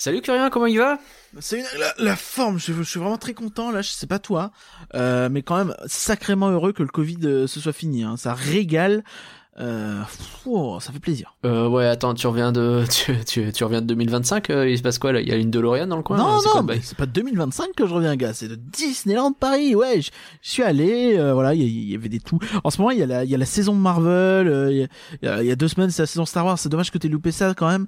Salut Curien, comment il va? C'est la, la forme, je, je suis vraiment très content là, je sais pas toi, euh, mais quand même sacrément heureux que le Covid euh, se soit fini. Hein. Ça régale, euh, pfff, ça fait plaisir. euh, Ouais, attends, tu reviens de tu, tu, tu reviens de 2025 euh, Il se passe quoi là? Il y a une DeLorean dans le coin non, non, mais c'est pas de 2025 que je reviens, gars, c'est de Disneyland Paris. Ouais, je, je suis allé, euh, voilà, il y, avait des tout. En ce moment, il y a la, il y a la saison Marvel. euh, Il y, y a- deux semaines, c'est la saison Star Wars. C'est dommage que t'aies loupé ça quand même.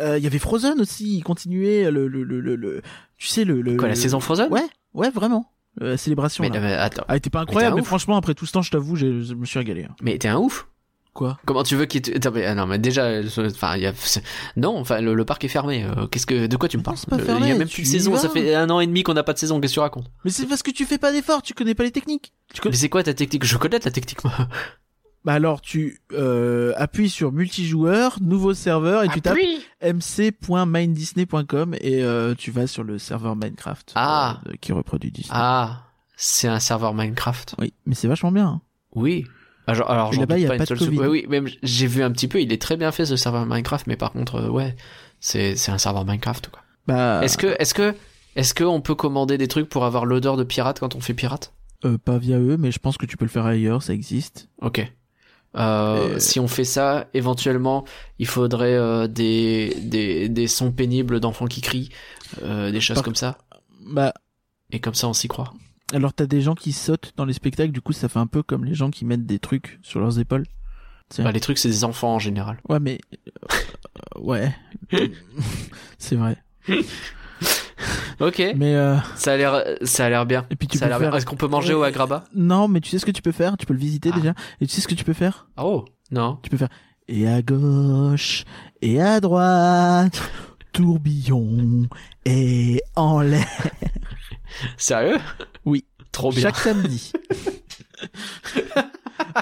Euh, Il y avait Frozen aussi. Il continuait le, le, le, le, le- tu sais le, le Quoi, la le- saison Frozen? Ouais, ouais, vraiment. Euh, la célébration. mais, là. mais attends, Ah, était pas t'es incroyable, mais, franchement, après tout ce temps, je t'avoue, je me suis régalé. hein. mais t'es un ouf Quoi Comment tu veux qu'il te... Attends, mais, ah non, mais déjà, enfin, il y a... non, enfin, le, le parc est fermé. euh, Qu'est-ce que, de quoi tu me parles Euh, Il y a même plus de saison. Ça fait un an et demi qu'on n'a pas de saison. Qu'est-ce que tu racontes Mais c'est parce que tu fais pas d'efforts, tu connais pas les techniques. Tu connais... Mais c'est quoi ta technique? Je connais ta technique, moi. Bah alors, tu euh, appuies sur multijoueur, nouveau serveur, et tu tapes mc.minddisney.com et euh, tu vas sur le serveur Minecraft Ah. euh, qui reproduit Disney. Ah, c'est un serveur Minecraft. Oui, mais c'est vachement bien. hein. Oui. Ah, alors, j'en là-bas, a pas, pas une de. Covid. Ouais, oui, même j'ai vu un petit peu. Il est très bien fait ce serveur Minecraft, mais par contre, euh, ouais, c'est c'est un serveur Minecraft quoi. Bah, Est-ce que est-ce que est-ce que on peut commander des trucs pour avoir l'odeur de pirate quand on fait pirate? Euh, pas via eux, mais je pense que tu peux le faire ailleurs, ça existe. Ok. Euh, Et- Si on fait ça, éventuellement, il faudrait euh, des, des des sons pénibles d'enfants qui crient, euh, des choses Par- comme ça. Bah, Et comme ça, on s'y croit. Alors t'as des gens qui sautent dans les spectacles, du coup ça fait un peu comme les gens qui mettent des trucs sur leurs épaules. Bah, les trucs, c'est des enfants en général. Ouais, mais euh, ouais, c'est vrai. Ok. Mais euh, Ça a l'air ça a l'air bien. et puis tu ça peux faire. Est-ce qu'on peut manger au Agraba? Non, mais tu sais ce que tu peux faire? Tu peux le visiter Ah. déjà. Et tu sais ce que tu peux faire? Oh non. Tu peux faire et à gauche et à droite, tourbillon et en l'air. Sérieux? Trop bien. Chaque samedi.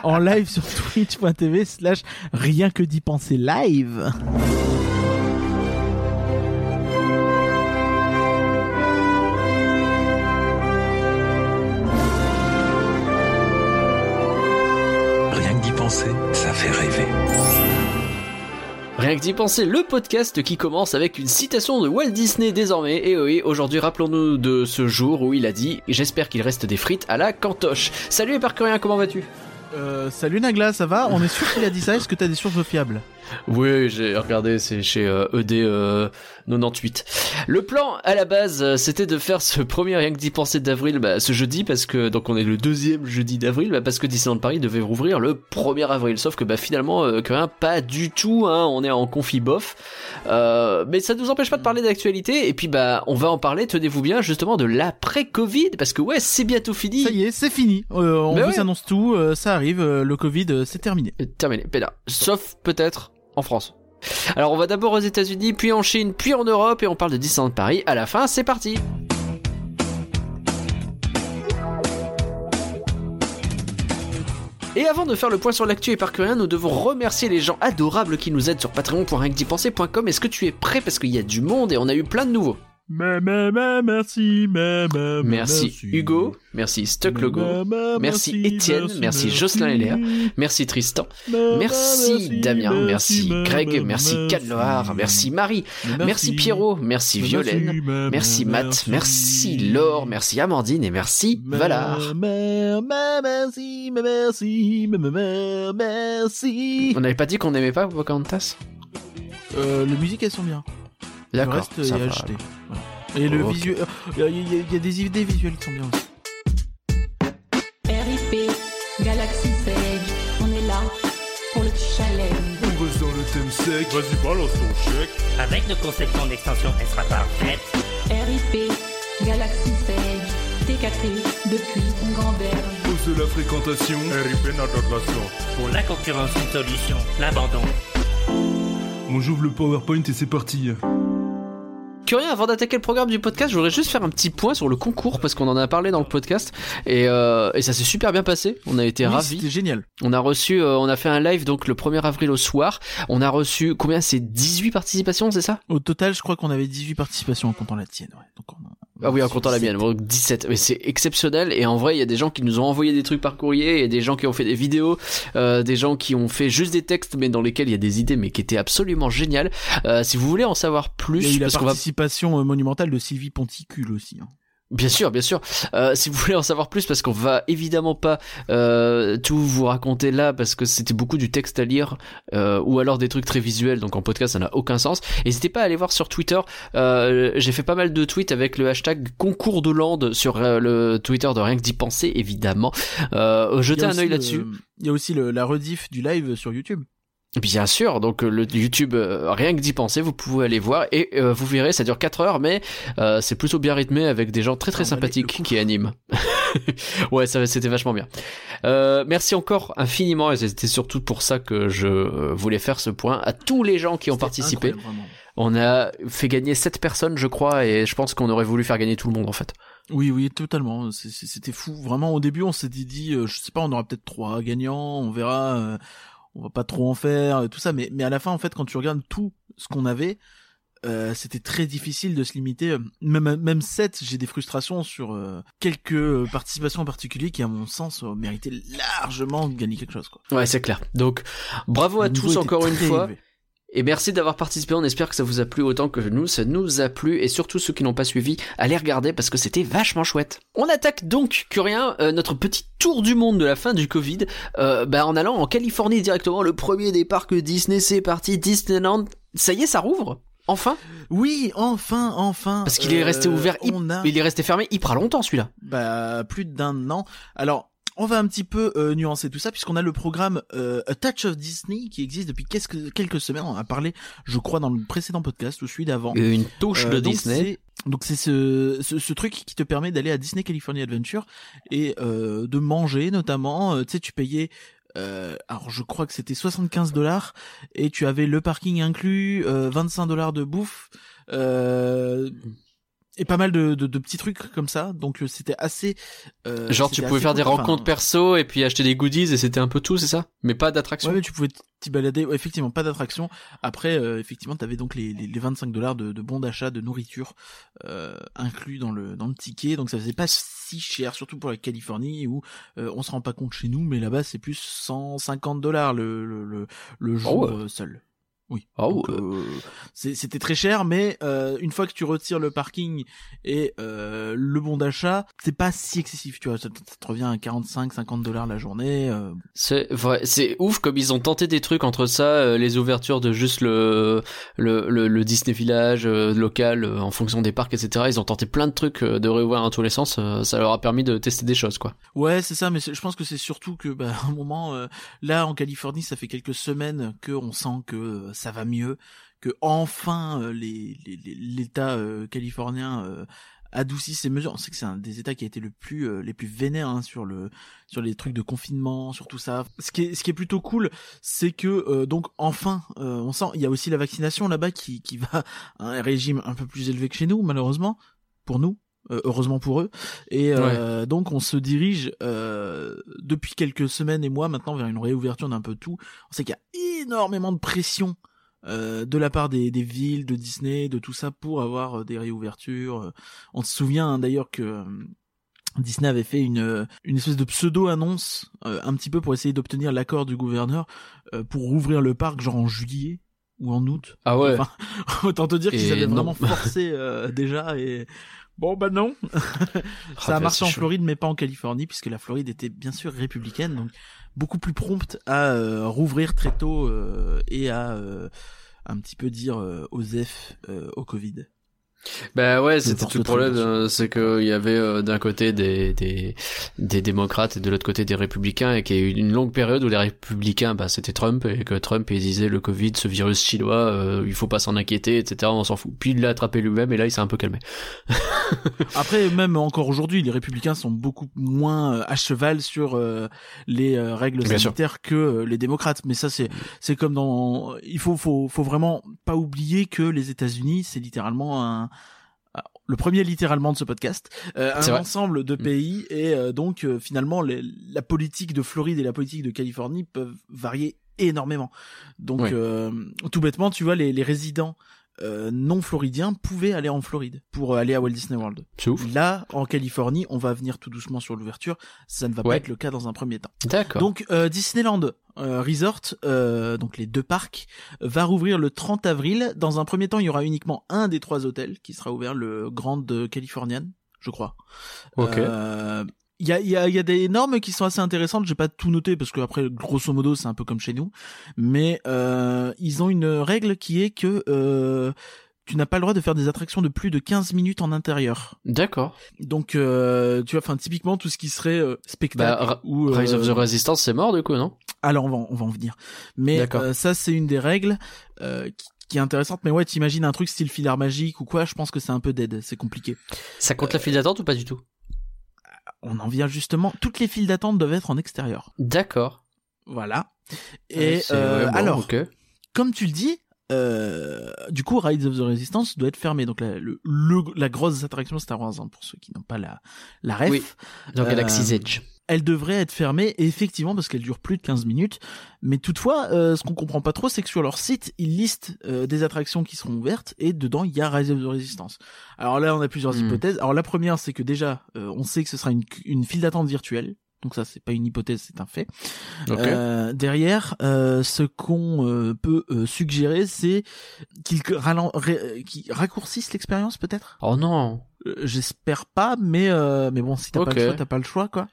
en live sur twitch.tv slash rien que d'y penser live. Rien d'y penser, le podcast qui commence avec une citation de Walt Disney désormais. Et oui, aujourd'hui, rappelons-nous de ce jour où il a dit J'espère qu'il reste des frites à la cantoche. Salut Éparcurien, comment vas-tu? Euh, salut Nagla, ça va? On est sûr qu'il a dit ça? Est-ce que t'as des sources fiables? Oui, j'ai regardé, c'est chez euh, ED euh, 98. Le plan à la base, euh, c'était de faire ce premier rien que d'y penser d'avril, bah, ce jeudi, parce que donc on est le deuxième jeudi d'avril, bah, parce que Disneyland Paris devait rouvrir le 1er avril. Sauf que bah finalement, euh, que rien, pas du tout. Hein, on est en confi bof. Euh, mais ça nous empêche pas de parler d'actualité. Et puis bah on va en parler. Tenez-vous bien justement de l'après Covid, parce que ouais, c'est bientôt fini. Ça y est, c'est fini. Euh, on vous ouais. annonce tout, euh, ça arrive, euh, le Covid, euh, c'est terminé. Euh, Terminé, pédard. Sauf peut-être France. Alors on va d'abord aux États-Unis, puis en Chine, puis en Europe, et on parle de Disneyland Paris. À la fin, c'est parti. Et avant de faire le point sur l'actu et par rien, nous devons remercier les gens adorables qui nous aident sur patreon.rienquedipenser.com. Est-ce que tu es prêt? Parce qu'il y a du monde et on a eu plein de nouveaux merci, mais, mais, mais, Merci Hugo, merci Stuck Logo, merci Étienne, merci Jocelyn Heller, merci Tristan, merci Damien, merci Greg, merci Cadloar, merci Marie, merci Pierrot, merci Violaine, merci Matt, merci Laure, merci Amandine et merci Valar. Merci, merci, merci. On n'avait pas dit qu'on n'aimait pas Pocahontas? Euh, les musiques, elles sont bien. Le reste, il y ça a va. acheté. Voilà. Et le visuel, il y, a- il y a- il y a des idées visuelles qui sont bien aussi. RIP, Galaxy Seg, on est là pour le challenge. On reste dans le thème sec. Vas-y, balance ton chèque. Avec nos conceptions d'extension, elle sera parfaite. RIP, Galaxy Seg, TKT, depuis une grande-berge. Pose de la fréquentation. RIP notre relation. Pour la concurrence, une solution, l'abandon. Bon, j'ouvre le PowerPoint et c'est parti. Avant d'attaquer le programme du podcast, je voudrais juste faire un petit point sur le concours parce qu'on en a parlé dans le podcast et, euh, et ça s'est super bien passé. On a été Oui, ravis. C'était génial. On a reçu, euh, on a fait un live donc le 1er avril au soir. On a reçu combien? C'est 18 participations, c'est ça? Au total, je crois qu'on avait 18 participations en comptant la tienne. Ouais. Donc on a- Ah oui, en comptant la 17. mienne, donc 17. Mais c'est exceptionnel. Et en vrai, il y a des gens qui nous ont envoyé des trucs par courrier, il y a des gens qui ont fait des vidéos, euh, des gens qui ont fait juste des textes, mais dans lesquels il y a des idées, mais qui étaient absolument géniales. Euh, si vous voulez en savoir Il y a plus, eu la parce participation euh, monumentale de Sylvie Ponticule aussi. hein. Bien sûr, bien sûr. Euh, si vous voulez en savoir plus, parce qu'on va évidemment pas euh, tout vous raconter là, parce que c'était beaucoup du texte à lire, euh, ou alors des trucs très visuels, donc en podcast ça n'a aucun sens. N'hésitez pas à aller voir sur Twitter. Euh, J'ai fait pas mal de tweets avec le hashtag concours de Land sur euh, le Twitter de rien que d'y penser, évidemment. Euh, jetez un œil là-dessus. Il y a aussi le- la rediff du live sur YouTube. Bien sûr, donc euh, le YouTube, euh, rien que d'y penser, vous pouvez aller voir et euh, vous verrez, ça dure 4 heures, mais euh, c'est plutôt bien rythmé avec des gens très très Ah, sympathiques qui animent. ouais, ça c'était vachement bien. Euh, merci encore infiniment et c'était surtout pour ça que je voulais faire ce point à tous les gens qui ont participé. On a fait gagner 7 personnes, je crois, et je pense qu'on aurait voulu faire gagner tout le monde en fait. Oui, oui, totalement. C'était fou. Vraiment, au début, on s'était dit, euh, je sais pas, on aura peut-être trois gagnants, on verra. On va pas trop en faire, tout ça. Mais, mais à la fin, en fait, quand tu regardes tout ce qu'on avait, euh, c'était très difficile de se limiter. euh, Même même 7, j'ai des frustrations sur euh, quelques participations en particulier qui, à mon sens, euh, méritaient largement de gagner quelque chose. Quoi. Ouais, c'est clair. Donc, bravo à tous encore une fois. élevé. Et merci d'avoir participé, on espère que ça vous a plu autant que nous, ça nous a plu, et surtout ceux qui n'ont pas suivi, allez regarder parce que c'était vachement chouette. On attaque donc, Curien, euh, notre petit tour du monde de la fin du Covid, euh, bah, en allant en Californie directement, le premier des parcs Disney, c'est parti, Disneyland, ça y est, ça rouvre? Enfin? Oui, enfin, enfin. Parce qu'il est resté euh, ouvert, a il est resté fermé hyper longtemps celui-là. bah, plus d'un an. Alors, on va un petit peu euh, nuancer tout ça puisqu'on a le programme euh, A Touch of Disney qui existe depuis quelques, quelques semaines. On en a parlé, je crois, dans le précédent podcast ou celui d'avant. Une touche Euh, de Disney. Donc c'est ce, ce, ce truc qui te permet d'aller à Disney California Adventure et euh, de manger notamment. Euh, tu sais, tu payais. Euh, alors je crois que c'était 75 dollars et tu avais le parking inclus, euh, 25 dollars de bouffe. Euh, et pas mal de, de, de petits trucs comme ça, donc euh, c'était assez. euh, Genre tu pouvais faire des. Enfin, rencontres perso et puis acheter des goodies et c'était un peu tout, c'est ça? Mais pas d'attraction Ouais, mais tu pouvais t'y balader. Ouais, effectivement, pas d'attraction. Après, euh, effectivement, t'avais donc les, les, les 25 dollars de, de bons d'achat de nourriture euh, inclus dans le dans le ticket. Donc ça faisait pas si cher, surtout pour la Californie où euh, on se rend pas compte chez nous, mais là-bas c'est plus 150 dollars le le le, le jour ouais. euh, seul. Oui. Oh, euh, c'était très cher, mais euh, une fois que tu retires le parking et euh, le bon d'achat, c'est pas si excessif, tu vois. Ça, te- ça te revient à 45-50 dollars la journée. euh, C'est vrai, c'est ouf comme ils ont tenté des trucs entre ça, euh, les ouvertures de juste le le, le, le Disney Village euh, local euh, en fonction des parcs, etc. Ils ont tenté plein de trucs euh, de réouvrir dans tous les sens. euh, ça leur a permis de tester des choses, quoi. Ouais, c'est ça, mais je pense que c'est surtout que, bah, à un moment, euh, là, en Californie, ça fait quelques semaines que on sent que euh, ça va mieux, que enfin euh, les les- les- l'État euh, californien euh, adoucit ses mesures. On sait que c'est un des États qui a été le plus euh, les plus vénères hein, sur le sur les trucs de confinement, sur tout ça. Ce qui est ce qui est plutôt cool, c'est que euh, donc enfin, euh, on sent, il y a aussi la vaccination là-bas qui qui va à un régime un peu plus élevé que chez nous, malheureusement pour nous. heureusement pour eux et euh, donc on se dirige euh, depuis quelques semaines et mois maintenant vers une réouverture d'un peu tout. On sait qu'il y a énormément de pression euh, de la part des, des villes, de Disney, de tout ça pour avoir euh, des réouvertures. Euh, On se souvient hein, d'ailleurs que Disney avait fait une, une espèce de pseudo-annonce euh, un petit peu pour essayer d'obtenir l'accord du gouverneur euh, pour rouvrir le parc genre en juillet ou en août. Ah ouais. Enfin, autant te dire qu'ils avaient non. vraiment forcé euh, déjà et bon bah non. Ça a Ah, marché c'est en. Floride mais pas en Californie puisque la Floride était bien sûr républicaine donc beaucoup plus prompte à euh, rouvrir très tôt euh, et à euh, un petit peu dire aux F au Covid. Bah ouais, c'était tout le problème, euh, c'est qu'il y avait euh, d'un côté des, des des démocrates et de l'autre côté des républicains et qu'il y a eu une longue période où les républicains, bah c'était Trump et que Trump il disait le Covid, ce virus chinois, euh, il faut pas s'en inquiéter, etc. On s'en fout. Puis il l'a attrapé lui-même et là il s'est un peu calmé. Après même encore aujourd'hui les républicains sont beaucoup moins euh, à cheval sur euh, les euh, règles Bien sûr. sanitaires que euh, les démocrates mais ça c'est c'est comme dans il faut faut faut vraiment pas oublier que les États-Unis c'est littéralement un le premier littéralement de ce podcast, euh, un vrai. ensemble de Mm. pays et euh, donc euh, finalement les- la politique de Floride et la politique de Californie peuvent varier énormément. Donc Oui. euh, tout bêtement, tu vois les, les résidents euh, non floridiens pouvaient aller en Floride pour euh, aller à Walt Disney World. C'est ouf. Là, en Californie, on va venir tout doucement sur l'ouverture. Ça ne va Ouais. pas être le cas dans un premier temps. D'accord. Donc euh, Disneyland euh, Resort, euh, donc les deux parcs, va rouvrir le 30 avril. Dans un premier temps, il y aura uniquement un des trois hôtels qui sera ouvert, le Grand Californian, je crois. Ok. Euh, Il y a, y, a, y a des normes qui sont assez intéressantes. J'ai pas tout noté parce que après, grosso modo, c'est un peu comme chez nous. Mais euh, ils ont une règle qui est que euh, tu n'as pas le droit de faire des attractions de plus de 15 minutes en intérieur. D'accord. Donc, euh, tu vois, enfin, typiquement tout ce qui serait euh, spectacle Bah, ou euh, Rise of the Resistance, c'est mort du coup, non? Alors on va, on va en venir. Mais euh, ça c'est une des règles euh, qui, qui est intéressante. Mais ouais, t'imagines un truc style filaire magique ou quoi Je pense que c'est un peu dead, c'est compliqué. Ça compte la file d'attente ou pas du tout? On en vient justement. Toutes les files d'attente doivent être en extérieur. D'accord. Voilà. Et Ouais, c'est- euh, bon, alors, ok. comme tu le dis, euh, du coup, Rise of the Resistance doit être fermé. Donc la, le, le- la grosse attraction Star Wars, hein, pour ceux qui n'ont pas la, la ref. Oui. Euh, Galaxy's Edge. Elle devrait être fermée, effectivement, parce qu'elle dure plus de 15 minutes. Mais toutefois, euh, ce qu'on comprend pas trop, c'est que sur leur site, ils listent euh, des attractions qui seront ouvertes, et dedans, il y a Rise of the Resistance. Alors là, on a plusieurs Hmm. hypothèses. Alors la première, c'est que déjà, euh, on sait que ce sera une, une file d'attente virtuelle. Donc ça, c'est pas une hypothèse, c'est un fait. Ok. Euh, derrière, euh, ce qu'on euh, peut euh, suggérer, c'est qu'ils ré- qu'ils raccourcissent l'expérience, peut-être? Oh non. Euh, J'espère pas, mais euh, mais bon, si t'as pas le choix, t'as pas le choix, quoi.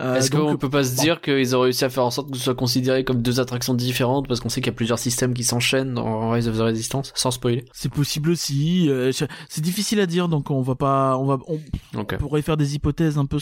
Euh, Est-ce qu'on peut pas se dire qu'ils ont réussi à faire en sorte que ce soit considéré comme deux attractions différentes parce qu'on sait qu'il y a plusieurs systèmes qui s'enchaînent dans Rise of the Resistance sans spoiler C'est possible aussi. euh, c'est difficile à dire, donc on va pas, on va, on pourrait faire des hypothèses un peu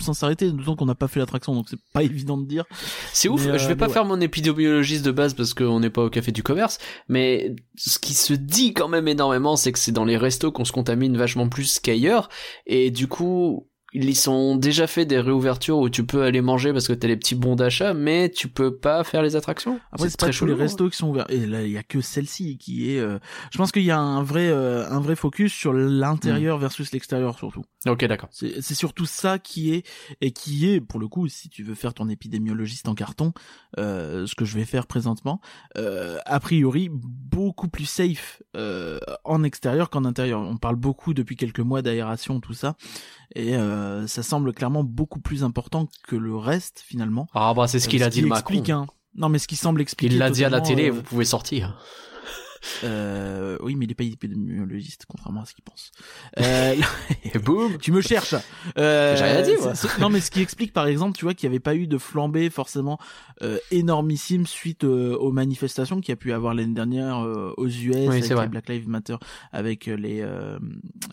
s- sans s'arrêter, d'autant qu'on n'a pas fait l'attraction, donc c'est pas évident de dire. C'est ouf, euh, je vais pas faire mon épidémiologiste de base parce qu'on n'est pas au café du commerce, mais ce qui se dit quand même énormément, c'est que c'est dans les restos qu'on se contamine vachement plus qu'ailleurs, et du coup, ils sont déjà fait des réouvertures où tu peux aller manger parce que t'as les petits bons d'achat, mais tu peux pas faire les attractions. Après, c'est pas tous les restos qui sont ouverts. Et là, il y a que celle-ci qui est. euh, Je pense qu'il y a un vrai, euh, un vrai focus sur l'intérieur versus l'extérieur surtout. Ok, d'accord. C'est c'est surtout ça qui est et qui est pour le coup, si tu veux faire ton épidémiologiste en carton, euh, ce que je vais faire présentement, euh, a priori beaucoup plus safe euh, en extérieur qu'en intérieur. On parle beaucoup depuis quelques mois d'aération, tout ça, et euh, ça semble clairement beaucoup plus important que le reste finalement. Ah bah c'est ce qu'il Euh, a dit le Macron. explique, hein. Non, mais ce qui semble expliquer. Il l'a dit à la télé, euh, vous pouvez sortir. Euh, oui, mais il est pas épidémiologiste, contrairement à ce qu'il pense. Euh, Et boum tu me cherches. Euh, J'ai rien dit, moi. non, mais ce qui explique, par exemple, tu vois, qu'il n'y avait pas eu de flambée forcément euh, énormissime suite aux manifestations qu'il y a pu avoir l'année dernière aux US Oui, avec les Black Lives Matter, avec les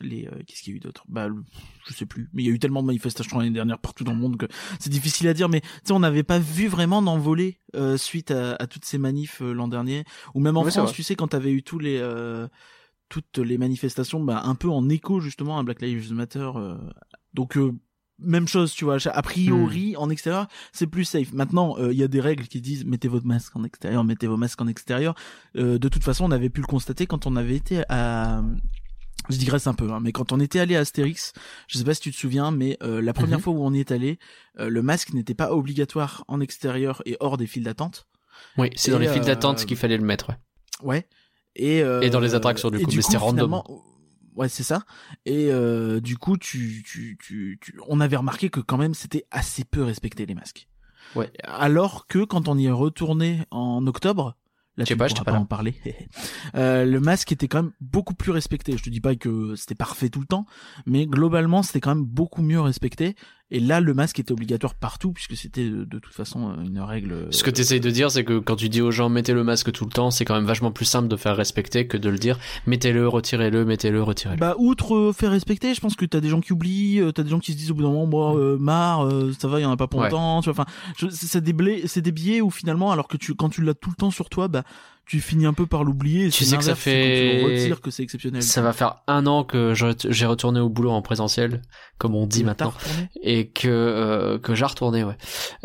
les qu'est-ce qu'il y a eu d'autre? Bah, le- je sais plus. Mais il y a eu tellement de manifestations l'année dernière partout dans le monde que c'est difficile à dire. Mais tu sais, on n'avait pas vu vraiment d'envolée euh, suite à, à toutes ces manifs l'an dernier, ou même en Oui, France, tu sais, quand t'avais eu tous les euh, toutes les manifestations, bah, un peu en écho justement à Black Lives Matter. euh, donc euh, même chose, tu vois. A Hmm. priori, en extérieur, c'est plus safe. Maintenant, euh, il y a des règles qui disent mettez votre masque en extérieur, mettez vos masques en extérieur. Euh, de toute façon, on avait pu le constater quand on avait été à je digresse un peu, hein, mais quand on était allé à Astérix, je sais pas si tu te souviens, mais euh, la première Mhm. fois où on y est allé, le masque n'était pas obligatoire en extérieur et hors des files d'attente. Oui, c'est dans les files d'attente qu'il fallait le mettre. ouais. Ouais. Et, euh, Et dans les attractions, du coup, mais c'était random. finalement, Ouais, c'est ça. Et euh, du coup, tu, tu, tu, tu, on avait remarqué que quand même, c'était assez peu respecté les masques. Ouais. Alors que quand on y est retourné en octobre, là tu pas, pourras pas pas en parler. euh, le masque était quand même beaucoup plus respecté. Je te dis pas que c'était parfait tout le temps, mais globalement, c'était quand même beaucoup mieux respecté. Et là, le masque était obligatoire partout puisque c'était de, de toute façon une règle. Ce que tu essayes de dire, c'est que quand tu dis aux gens mettez le masque tout le temps, c'est quand même vachement plus simple de faire respecter que de le dire mettez-le, retirez-le, mettez-le, retirez-le. Bah outre euh, faire respecter, je pense que t'as des gens qui oublient, euh, t'as des gens qui se disent au bout d'un moment, moi euh, marre, euh, ça va, il y en a pas pour Ouais. longtemps, tu vois. Enfin, c'est des des billets où finalement, alors que tu quand tu l'as tout le temps sur toi, bah tu finis un peu par l'oublier. Tu sais que ça fait- retires que c'est exceptionnel. Ça va faire un an que j'ai retourné au boulot en présentiel, comme on dit maintenant, et que euh, que j'ai retourné, ouais,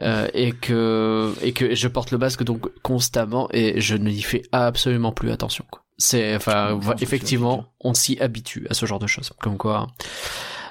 Euh, et que et que je porte le masque donc constamment et je n'y fais absolument plus attention. C'est enfin que effectivement, on s'y habitue à ce genre de choses, comme quoi.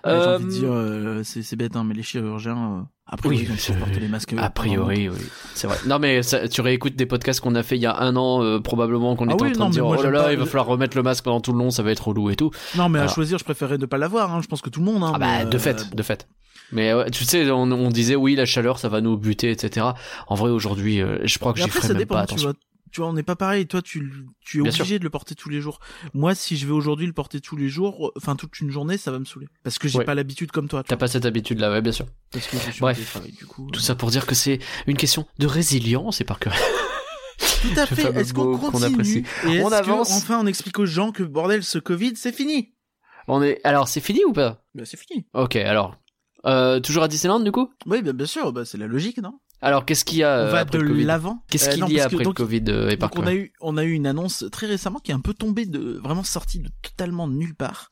J'ai Euh, envie de dire, euh, c'est bête, hein, mais les chirurgiens, euh, a priori, Oui, porté les masques. A priori, oui, c'est vrai. Non, mais ça, tu réécoutes des podcasts qu'on a fait il y a un an, euh, probablement qu'on Ah était oui, en train non, de dire, moi, oh là là, pas- il va falloir remettre le masque pendant tout le long, ça va être relou et tout. Non, mais à choisir, je préférais ne pas l'avoir. Hein. Je pense que tout le monde. Hein, Ah bah, de euh, fait, bon. de fait. Mais ouais, tu sais, on, on disait oui, la chaleur, ça va nous buter, etc. En vrai, aujourd'hui, euh, je crois que j'y après, ferai ça même dépend. pas tu attention. vois, tu vois, on n'est pas pareil. Toi, tu, tu es Bien obligé sûr. de le porter tous les jours. Moi, si je vais aujourd'hui le porter tous les jours, enfin toute une journée, ça va me saouler. Parce que j'ai Ouais. pas l'habitude comme toi. tu T'as pas cette habitude-là, ouais, bien sûr. Parce que je suis Bref. du coup. Tout ça pour dire que c'est une question de résilience et par cœur. Tout à fait. Est-ce qu'on continue apprécie. Et est-ce On que, avance. enfin, on explique aux gens que bordel, ce Covid, c'est fini? On est, alors, c'est fini ou pas? Bah, c'est fini. Ok, alors. Euh, toujours à Disneyland, du coup? Oui, bah, bien sûr. Bah, c'est la logique, non? Alors, qu'est-ce qu'il y a On euh, va après de l'avant. Qu'est-ce Euh, qu'il y a que après le Covid euh, et par Donc on a eu on a eu une annonce très récemment qui est un peu tombée de vraiment sortie de totalement nulle part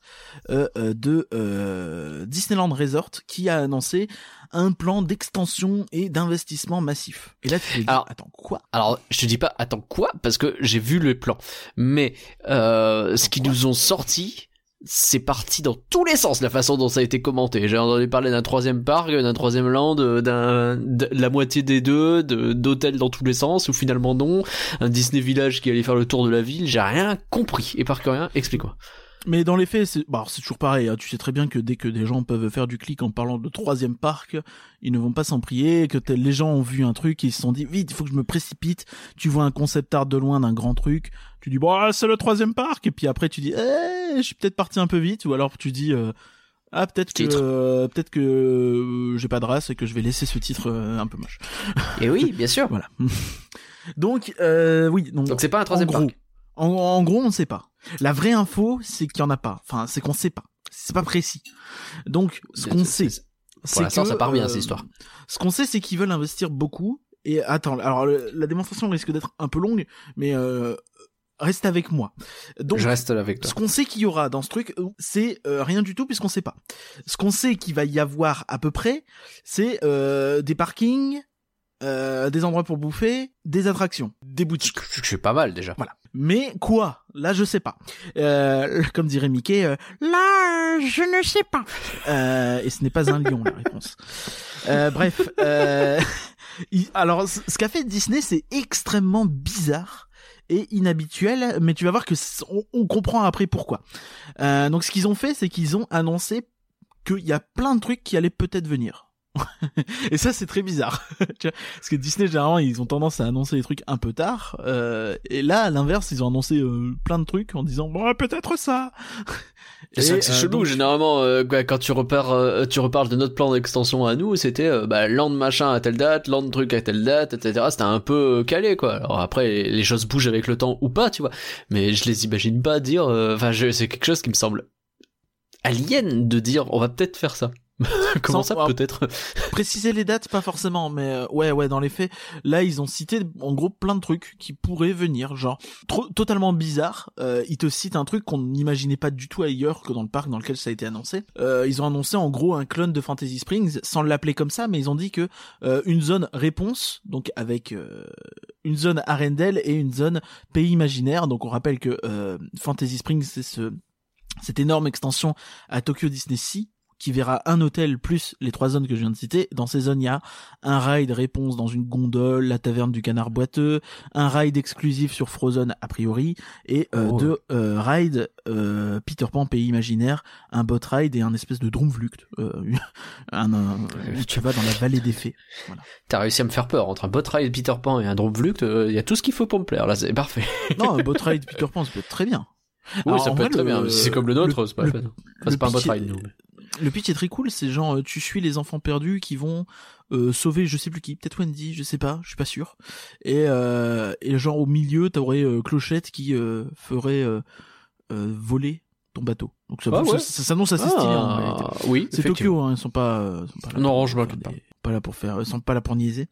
euh, de euh, Disneyland Resort qui a annoncé un plan d'extension et d'investissement massif. Et là tu te dis Alors- attends quoi? Alors, je te dis pas, attends quoi Parce que j'ai vu le plan. Mais euh, ce qu'ils nous ont sorti, c'est parti dans tous les sens la façon dont ça a été commenté. J'ai entendu parler d'un troisième parc, d'un troisième land, euh, d'un de la moitié des deux, de- d'hôtels dans tous les sens, ou finalement non, un Disney Village qui allait faire le tour de la ville. J'ai rien compris. Et par que rien, explique-moi. Mais dans les faits, c'est bah, toujours pareil. hein. Tu sais très bien que dès que des gens peuvent faire du clic en parlant de troisième parc, ils ne vont pas s'en prier. Que les gens ont vu un truc, et ils se sont dit vite, il faut que je me précipite. Tu vois un concept art de loin d'un grand truc, tu dis bon, ah, c'est le troisième parc, et puis après tu dis, eh, je suis peut-être parti un peu vite, ou alors tu dis. euh, ah peut-être que euh, peut-être que euh, j'ai pas de race et que je vais laisser ce titre euh, un peu moche. Et oui, bien sûr. Voilà. donc euh, oui donc, Donc c'est pas un troisième en gros, parc. en, en gros, on ne sait pas. La vraie info, c'est qu'il y en a pas. Enfin, c'est qu'on sait pas. C'est pas précis. Donc, ce qu'on sait, Pour l'instant, que, ça part bien euh, cette histoire. Ce qu'on sait, c'est qu'ils veulent investir beaucoup. Et attends, alors le- la démonstration risque d'être un peu longue, mais euh, reste avec moi. Donc, Je reste avec toi. ce qu'on sait qu'il y aura dans ce truc, euh, c'est euh, rien du tout puisqu'on sait pas. Ce qu'on sait qu'il va y avoir à peu près, c'est euh, des parkings, euh, des endroits pour bouffer, des attractions, des boutiques. Je suis pas mal déjà. Voilà. Mais quoi? Là, je sais pas. Euh, comme dirait Mickey, euh, là, je ne sais pas. Euh, et ce n'est pas un lion, la réponse. Euh, bref. Euh, alors, ce qu'a fait Disney, c'est extrêmement bizarre et inhabituel, mais tu vas voir que on, on comprend après pourquoi. Euh, donc, ce qu'ils ont fait, c'est qu'ils ont annoncé qu'il y a plein de trucs qui allaient peut-être venir. et ça, c'est très bizarre. Tu vois, Parce que Disney, généralement, ils ont tendance à annoncer des trucs un peu tard. euh, et là, à l'inverse, ils ont annoncé euh, plein de trucs en disant, bon, peut-être ça. Et c'est euh, chelou, donc- généralement, euh, quoi, quand tu repars, tu reparles de notre plan d'extension à nous, c'était, bah, land machin à telle date, land truc à telle date, etc. C'était un peu calé, quoi. Alors après, les, les choses bougent avec le temps ou pas, tu vois. Mais je les imagine pas dire, enfin, c'est quelque chose qui me semble alien de dire, on va peut-être faire ça. Comment Sans- ça, peut-être? Préciser les dates, pas forcément, mais euh, ouais, ouais, dans les faits, là, ils ont cité en gros plein de trucs qui pourraient venir, genre trop, totalement bizarre. Euh, ils te citent un truc qu'on n'imaginait pas du tout ailleurs que dans le parc dans lequel ça a été annoncé. Euh, ils ont annoncé en gros un clone de Fantasy Springs, sans l'appeler comme ça, mais ils ont dit que euh, une zone réponse, donc avec euh, une zone Arendelle et une zone pays imaginaire. Donc on rappelle que euh, Fantasy Springs, c'est ce cette énorme extension à Tokyo Disney Sea qui verra un hôtel plus les trois zones que je viens de citer. Dans ces zones, il y a un ride réponse dans une gondole, la taverne du canard boiteux, un ride exclusif sur Frozen a priori, et euh, Oh. deux euh, rides euh, Peter Pan pays imaginaire, un boat ride et un espèce de Drumvlucht, un, tu vas dans la vallée des fées. T'as réussi à me faire peur. Entre un bot ride Peter Pan et un Dromvlucht, il y a tout ce qu'il faut pour me plaire. Là, c'est parfait. Non, un boat ride Peter Pan, ça peut être très bien. Oui, Alors, ça peut vrai, être très bien. Si c'est comme le nôtre, c'est pas le-. Enfin, pas un bot ride, nous. Le pitch est très cool, c'est genre euh, tu suis les enfants perdus qui vont euh, sauver je sais plus qui, peut-être Wendy, je sais pas, je suis pas sûr. Et euh, et genre au milieu t'aurais euh, Clochette qui euh, ferait euh, euh, voler ton bateau. Donc ça, Ah ça- ouais. ça s'annonce assez stylé réalité. Ah, oui, C'est. Tokyo, hein, ils sont pas, euh, sont pas là Non, pour je des- pas là pour faire, ils sont pas là pour niaiser.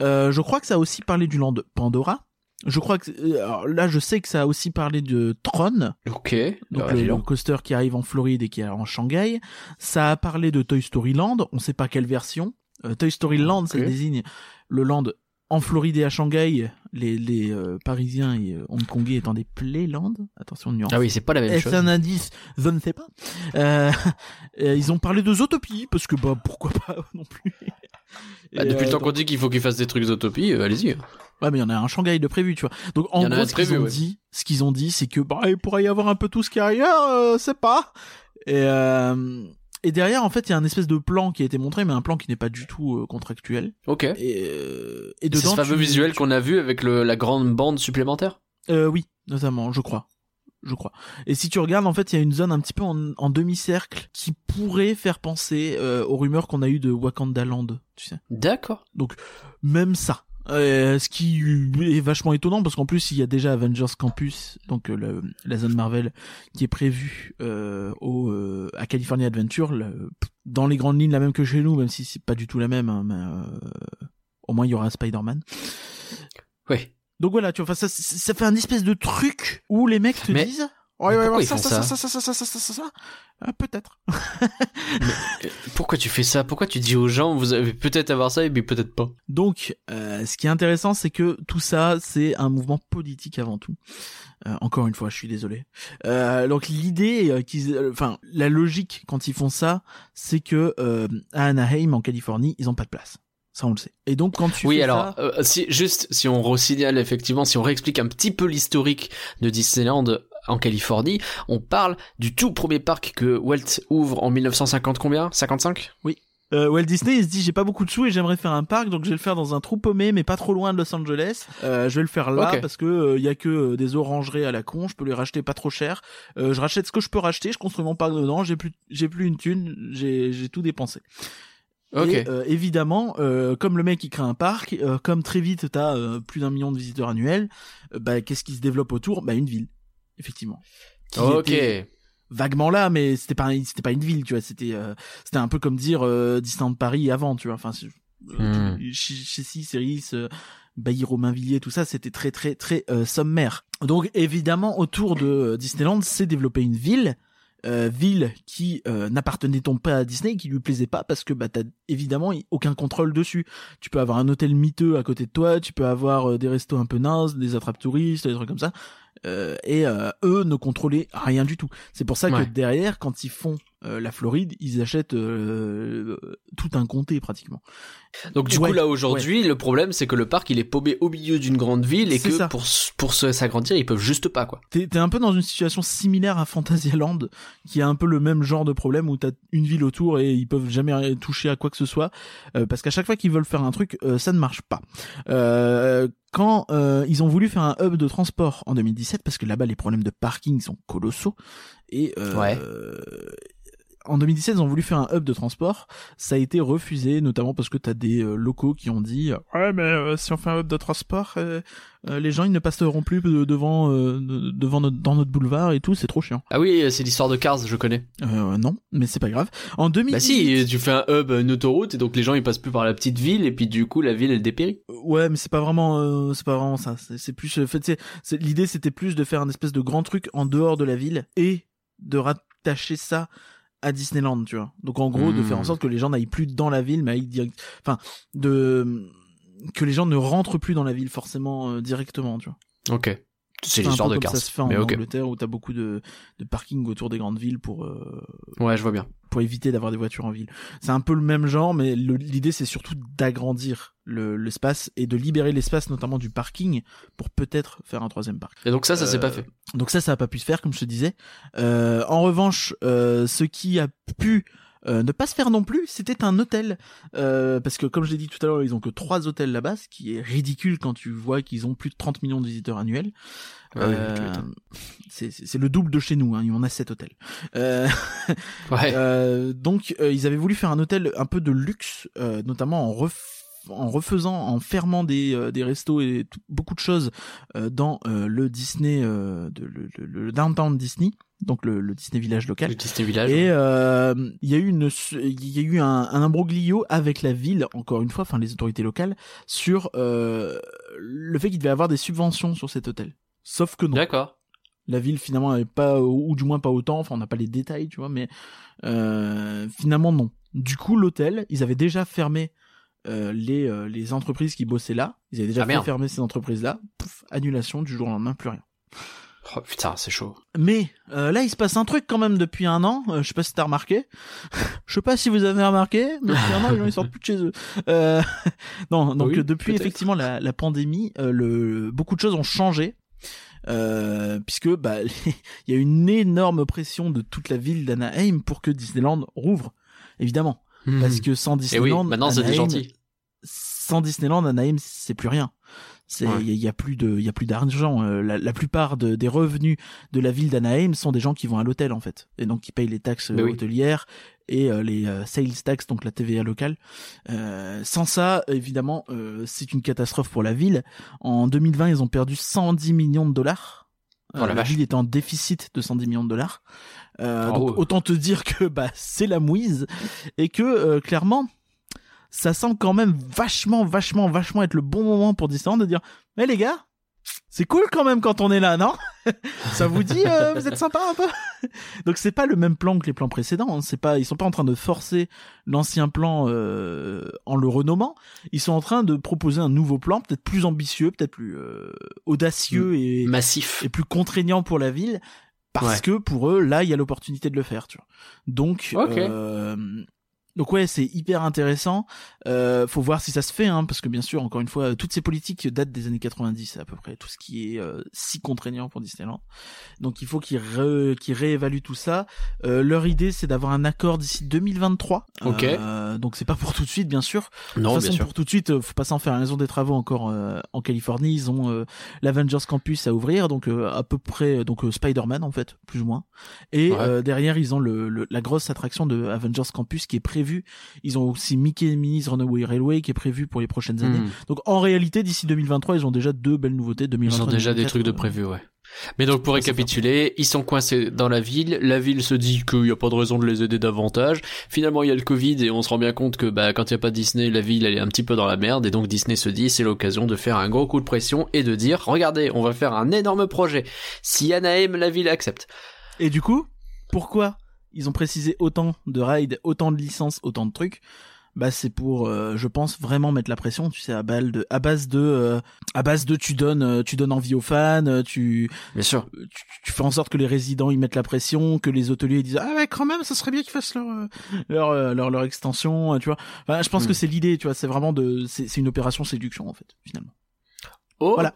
Euh, je crois que ça a aussi parlé du land Pandora. Je crois que euh, alors là je sais que ça a aussi parlé de Tron. Ok. Donc bah, le, le coaster qui arrive en Floride et qui est en Shanghai. Ça a parlé de Toy Story Land, on sait pas quelle version. Euh, Toy Story Land, ça désigne le land en Floride et à Shanghai, les, les euh, Parisiens et euh, Hongkongais étant des playland, attention nuance. Ah oui, c'est pas la même Est-ce chose. un indice? Je ne sais pas. Euh, euh, ils ont parlé de Zootopie, parce que bah pourquoi pas non plus. Bah, depuis le euh, temps donc- qu'on dit qu'il faut qu'ils fassent des trucs d'utopie, euh, allez-y. Ouais, mais il y en a un Shanghai de prévu, tu vois. Donc y en a gros, ce qu'ils ont ouais. dit, ce qu'ils ont dit, c'est que bah il pourrait y avoir un peu tout ce qui est ailleurs, euh, c'est pas. Et euh, et derrière, en fait, il y a un espèce de plan qui a été montré, mais un plan qui n'est pas du tout contractuel. Ok. Et, et C'est dedans, ce fameux tu- visuel qu'on a vu avec le, la grande bande supplémentaire? Euh, oui, notamment, je crois. Je crois. Et si tu regardes, en fait, il y a une zone un petit peu en, en demi-cercle qui pourrait faire penser euh, aux rumeurs qu'on a eues de Wakanda Land, tu sais. D'accord. Même ça. Euh, ce qui est vachement étonnant parce qu'en plus il y a déjà Avengers Campus, donc euh, le- la zone Marvel qui est prévue au à California Adventure, le- dans les grandes lignes la même que chez nous, même si c'est pas du tout la même, hein, mais au moins il y aura Spider-Man. Oui. Donc voilà, tu vois, ça, ça fait un espèce de truc où les mecs te Mais- disent. Avoir pourquoi ça, ça, ça ça, ça, ça, ça, ça, ça, ça, ça. Ah, peut-être. Euh, Pourquoi tu fais ça? Pourquoi tu dis aux gens, vous allez peut-être avoir ça et puis peut-être pas? Donc, euh, ce qui est intéressant, c'est que tout ça, c'est un mouvement politique avant tout. Euh, encore une fois, je suis désolé. Euh, donc l'idée, euh, qu'ils, euh, enfin, la logique quand ils font ça, c'est que euh, à Anaheim, en Californie, ils ont pas de place. Ça, on le sait. Et donc, quand tu Oui, fais alors, ça- euh, si, juste, si on resignale effectivement, si on réexplique un petit peu l'historique de Disneyland en Californie, on parle du tout premier parc que Walt ouvre en 1950 combien? 55 Euh, Walt Disney il se dit j'ai pas beaucoup de sous et j'aimerais faire un parc donc je vais le faire dans un trou paumé mais pas trop loin de Los Angeles. Euh, je vais le faire là parce que euh, il y a que euh, des orangeries à la con, je peux les racheter pas trop cher. Euh, je rachète ce que je peux racheter, je construis mon parc dedans, j'ai plus j'ai plus une thune, j'ai j'ai tout dépensé. Ok. Et euh, évidemment, euh, comme le mec il crée un parc, euh, comme très vite t'as euh, plus d'un million de visiteurs annuels, euh, bah qu'est-ce qui se développe autour? Bah une ville, effectivement. Qui ok. était vaguement là, mais c'était pas c'était pas une ville, tu vois. C'était euh, c'était un peu comme dire euh, Disneyland Paris avant, tu vois. Enfin, euh, Hmm. Six, Ceris, euh, Bailly Romainvilliers, tout ça, c'était très très très euh, sommaire. Donc évidemment, autour de Disneyland, s'est développée une ville. Euh, ville qui euh, n'appartenait donc pas à Disney, qui lui plaisait pas parce que bah t'as évidemment aucun contrôle dessus. Tu peux avoir un hôtel miteux à côté de toi, tu peux avoir euh, des restos un peu nazes, des attrapes touristes, des trucs comme ça. Euh, et euh, eux ne contrôlaient rien du tout. C'est pour ça Ouais. que derrière, quand ils font euh, la Floride, ils achètent euh, tout un comté pratiquement. Donc du Ouais, coup là aujourd'hui, le problème c'est que le parc il est paumé au milieu d'une grande ville et que ça. pour pour s'agrandir ils peuvent juste pas quoi. T'es t'es un peu dans une situation similaire à Fantasyland, qui a un peu le même genre de problème où t'as une ville autour et ils peuvent jamais toucher à quoi que ce soit, euh, parce qu'à chaque fois qu'ils veulent faire un truc, euh, ça ne marche pas. Euh, quand euh, ils ont voulu faire un hub de transport en 2017, parce que là-bas les problèmes de parking sont colossaux, et euh, Ouais. En 2017 ils ont voulu faire un hub de transport, ça a été refusé, notamment parce que t'as des euh, locaux qui ont dit ouais mais euh, si on fait un hub de transport, euh, euh, les gens ils ne passeront plus de- devant euh, de- devant notre, dans notre boulevard et tout, c'est trop chiant. Ah oui, c'est l'histoire de Cars, je connais. Euh, non, mais c'est pas grave. En 2018, Bah si, tu fais un hub, une autoroute et donc les gens ils passent plus par la petite ville et puis du coup la ville elle dépérit. ouais, mais c'est pas vraiment euh, c'est pas vraiment ça. C'est plus en fait l'idée c'était plus de faire un espèce de grand truc en dehors de la ville et de rattacher ça à Disneyland, tu vois. Donc en gros de Hmm. faire en sorte que les gens n'aillent plus dans la ville mais aillent direct enfin de que les gens ne rentrent plus dans la ville forcément euh, directement, tu vois. Ok. C'est l'histoire de Cars. Ça se fait en Mais. Angleterre où t'as beaucoup de, de parking autour des grandes villes pour euh, Ouais, je vois bien. pour éviter d'avoir des voitures en ville. C'est un peu le même genre, mais l'idée c'est surtout d'agrandir le- l'espace et de libérer l'espace notamment du parking pour peut-être faire un troisième parc. Et donc ça, ça s'est Euh, pas fait. Donc ça, ça a pas pu se faire comme je te disais. Euh, en revanche, euh, ce qui a pu euh, ne pas se faire non plus, c'était un hôtel. Euh, parce que comme je l'ai dit tout à l'heure, ils ont que trois hôtels là-bas, ce qui est ridicule quand tu vois qu'ils ont plus de 30 millions de visiteurs annuels. Ouais, ouais, Euh, c'est le double de chez nous, hein, on a sept hôtels. Euh, Ouais. euh, donc euh, ils avaient voulu faire un hôtel un peu de luxe, euh, notamment en ref- en refaisant, en fermant des, euh, des restos et beaucoup de choses euh, dans euh, le Disney, euh, de, le, le- le downtown Disney, donc le, le Disney Village local. Le Disney Village. Et euh, il y a eu une, il y a eu un, un imbroglio avec la ville, encore une fois, enfin les autorités locales, sur euh, le fait qu'il devait avoir des subventions sur cet hôtel. Sauf que non D'accord. la ville finalement avait pas ou du moins pas autant enfin on n'a pas les détails tu vois mais euh, finalement non du coup l'hôtel ils avaient déjà fermé euh, les euh, les entreprises qui bossaient là, ils avaient déjà Ah, fait fermer ces entreprises-là. Pouf, annulation du jour au lendemain, plus rien. Oh, putain, c'est chaud. Mais euh, là, il se passe un truc quand même depuis un an. Euh, je sais pas si t'as remarqué. je sais pas si vous avez remarqué, mais depuis un an, les gens ils sortent plus de chez eux. Euh, non, donc Oui, euh, depuis effectivement la, la pandémie, euh, le beaucoup de choses ont changé. Euh, puisque bah il y a une énorme pression de toute la ville d'Anaheim pour que Disneyland rouvre, évidemment. Parce que sans Et Hmm. Eh oui, Disneyland, maintenant c'est gentils. Sans Disneyland, Anaheim, c'est plus rien. C'est, il Ouais. y, a- y a plus de, il y a plus d'argent. Euh, la, la plupart de- des revenus de la ville d'Anaheim sont des gens qui vont à l'hôtel en fait, et donc qui payent les taxes Mais euh, oui. hôtelières et euh, les euh, sales tax, donc la TVA locale. Sans ça, évidemment, c'est une catastrophe pour la ville. En 2020, ils ont perdu 110 millions de dollars. Oh la ville est en déficit de 110 millions de dollars. Donc autant te dire que bah c'est la mouise et que clairement ça semble quand même vachement, vachement, vachement être le bon moment pour Disneyland de dire, mais les gars, c'est cool quand même quand on est là, non? Ça vous dit, euh, vous êtes sympa un peu? Donc c'est pas le même plan que les plans précédents. hein. C'est pas, ils sont pas en train de forcer l'ancien plan euh, en le renommant. Ils sont en train de proposer un nouveau plan, peut-être plus ambitieux, peut-être plus euh, audacieux et, Massif. et plus contraignant pour la ville parce Ouais. que pour eux là il y a l'opportunité de le faire tu vois donc Ok. Euh, donc ouais c'est hyper intéressant euh, faut voir si ça se fait hein, parce que bien sûr encore une fois toutes ces politiques datent des années 90 à peu près tout ce qui est euh, si contraignant pour Disneyland donc il faut qu'ils qu'ils réévaluent tout ça Euh, leur idée c'est d'avoir un accord d'ici 2023 Ok. Euh, donc c'est pas pour tout de suite bien sûr de Non, toute bien façon, sûr. pour tout de suite, euh, faut pas s'en faire. Ils ont des travaux encore euh, en Californie. Ils ont euh, l'Avengers Campus à ouvrir, donc euh, à peu près euh, donc euh, Spider-Man en fait, plus ou moins. Et Ouais. euh, derrière, ils ont le, le- la grosse attraction de Avengers Campus qui est Ils ont aussi Mickey et Minnie's Runaway Railway qui est prévu pour les prochaines années. Hmm. Donc en réalité, d'ici 2023, ils ont déjà deux belles nouveautés. Ils 2023, ont déjà des 2024, trucs de prévu, ouais. Mais donc pour récapituler, ils sont coincés dans la ville, la ville se dit qu'il n'y a pas de raison de les aider davantage. Finalement, il y a le Covid et on se rend bien compte que bah quand il n'y a pas Disney, la ville elle est un petit peu dans la merde et donc Disney se dit c'est l'occasion de faire un gros coup de pression et de dire regardez, on va faire un énorme projet. Si Anaheim la ville accepte. Et du coup, pourquoi? Ils ont précisé autant de rides, autant de licences, autant de trucs bah c'est pour euh, je pense vraiment mettre la pression tu sais à balle de à base de euh, à base de tu donnes euh, tu donnes envie aux fans euh, tu, Bien sûr. tu tu fais en sorte que les résidents ils mettent la pression que les hôteliers disent ah ouais quand même ça serait bien qu'ils fassent leur euh, leur, euh, leur leur extension euh, tu vois enfin, je pense Hmm. que c'est l'idée tu vois c'est vraiment de c'est c'est une opération séduction en fait finalement Ok. Voilà.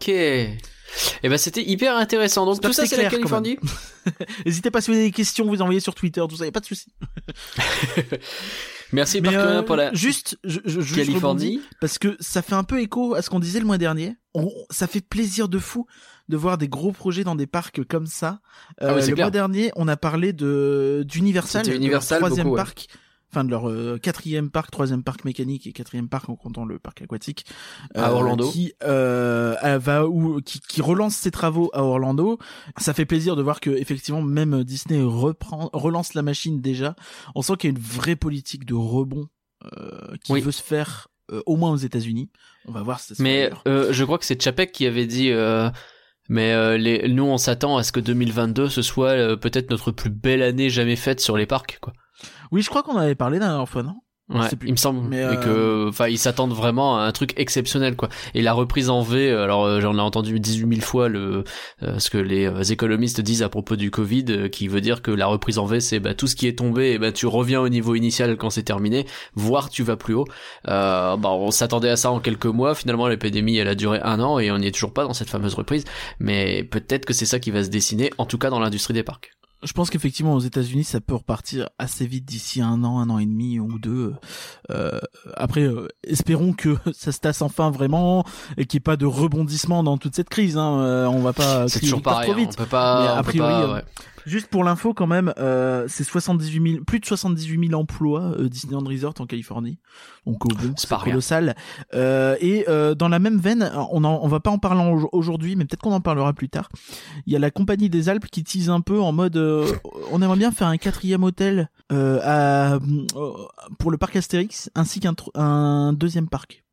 Et ben c'était hyper intéressant. Donc tout ça c'est la. Californie. n'hésitez pas si vous avez des questions vous envoyez sur Twitter tout ça y a pas de souci Merci Marc euh, pour la juste je, je, je-. Californie. parce que ça fait un peu écho à ce qu'on disait le mois dernier. On- ça fait plaisir de fou de voir des gros projets dans des parcs comme ça. Euh, Ah c'est le clair. mois dernier, on a parlé de d'Universal, Universal, troisième beaucoup, ouais. Enfin de leur euh, quatrième parc, troisième parc mécanique et quatrième parc en comptant le parc aquatique À Orlando. qui euh, va ou qui, qui relance ses travaux à Orlando. Ça fait plaisir de voir que effectivement même Disney reprend relance la machine déjà. On sent qu'il y a une vraie politique de rebond euh, qui Oui. veut se faire euh, au moins aux États-Unis. On va voir si ça Mais euh, je crois que c'est Chapek qui avait dit. euh, mais euh, les, nous, on s'attend à ce que 2022 ce soit euh, peut-être notre plus belle année jamais faite sur les parcs, quoi. Oui, je crois qu'on en avait parlé la dernière fois, non? Ouais, il me semble Mais, euh, que enfin ils s'attendent vraiment à un truc exceptionnel quoi. Et la reprise en V, alors euh, j'en ai entendu 18 000 fois le euh, ce que les euh, économistes disent à propos du Covid euh, qui veut dire que la reprise en V c'est bah, tout ce qui est tombé et bah tu reviens au niveau initial quand c'est terminé, voire tu vas plus haut. Euh, bah on s'attendait à ça en quelques mois, finalement l'épidémie elle a duré un an et on n'y est toujours pas dans cette fameuse reprise, mais peut-être que c'est ça qui va se dessiner en tout cas dans l'industrie des parcs. Je pense qu'effectivement aux États-Unis ça peut repartir assez vite d'ici un an, un an et demi ou deux. Euh, après, euh, espérons que ça se tasse enfin vraiment et qu'il n'y ait pas de rebondissement dans toute cette crise. Hein. Euh, on va pas. C'est toujours pareil, trop hein, vite. on peut pas Mais a on peut priori, pas, ouais. Juste pour l'info quand même, euh, c'est 78 000, plus de 78 000 emplois euh, Disneyland Resort en Californie. Donc euh, bon, C'est colossal. Euh, et euh, dans la même veine, on en, on va pas en parler aujourd'hui, mais peut-être qu'on en parlera plus tard. Il y a la compagnie des Alpes qui tease un peu en mode, euh, on aimerait bien faire un quatrième hôtel euh, à, pour le parc Astérix, ainsi qu'un un deuxième parc.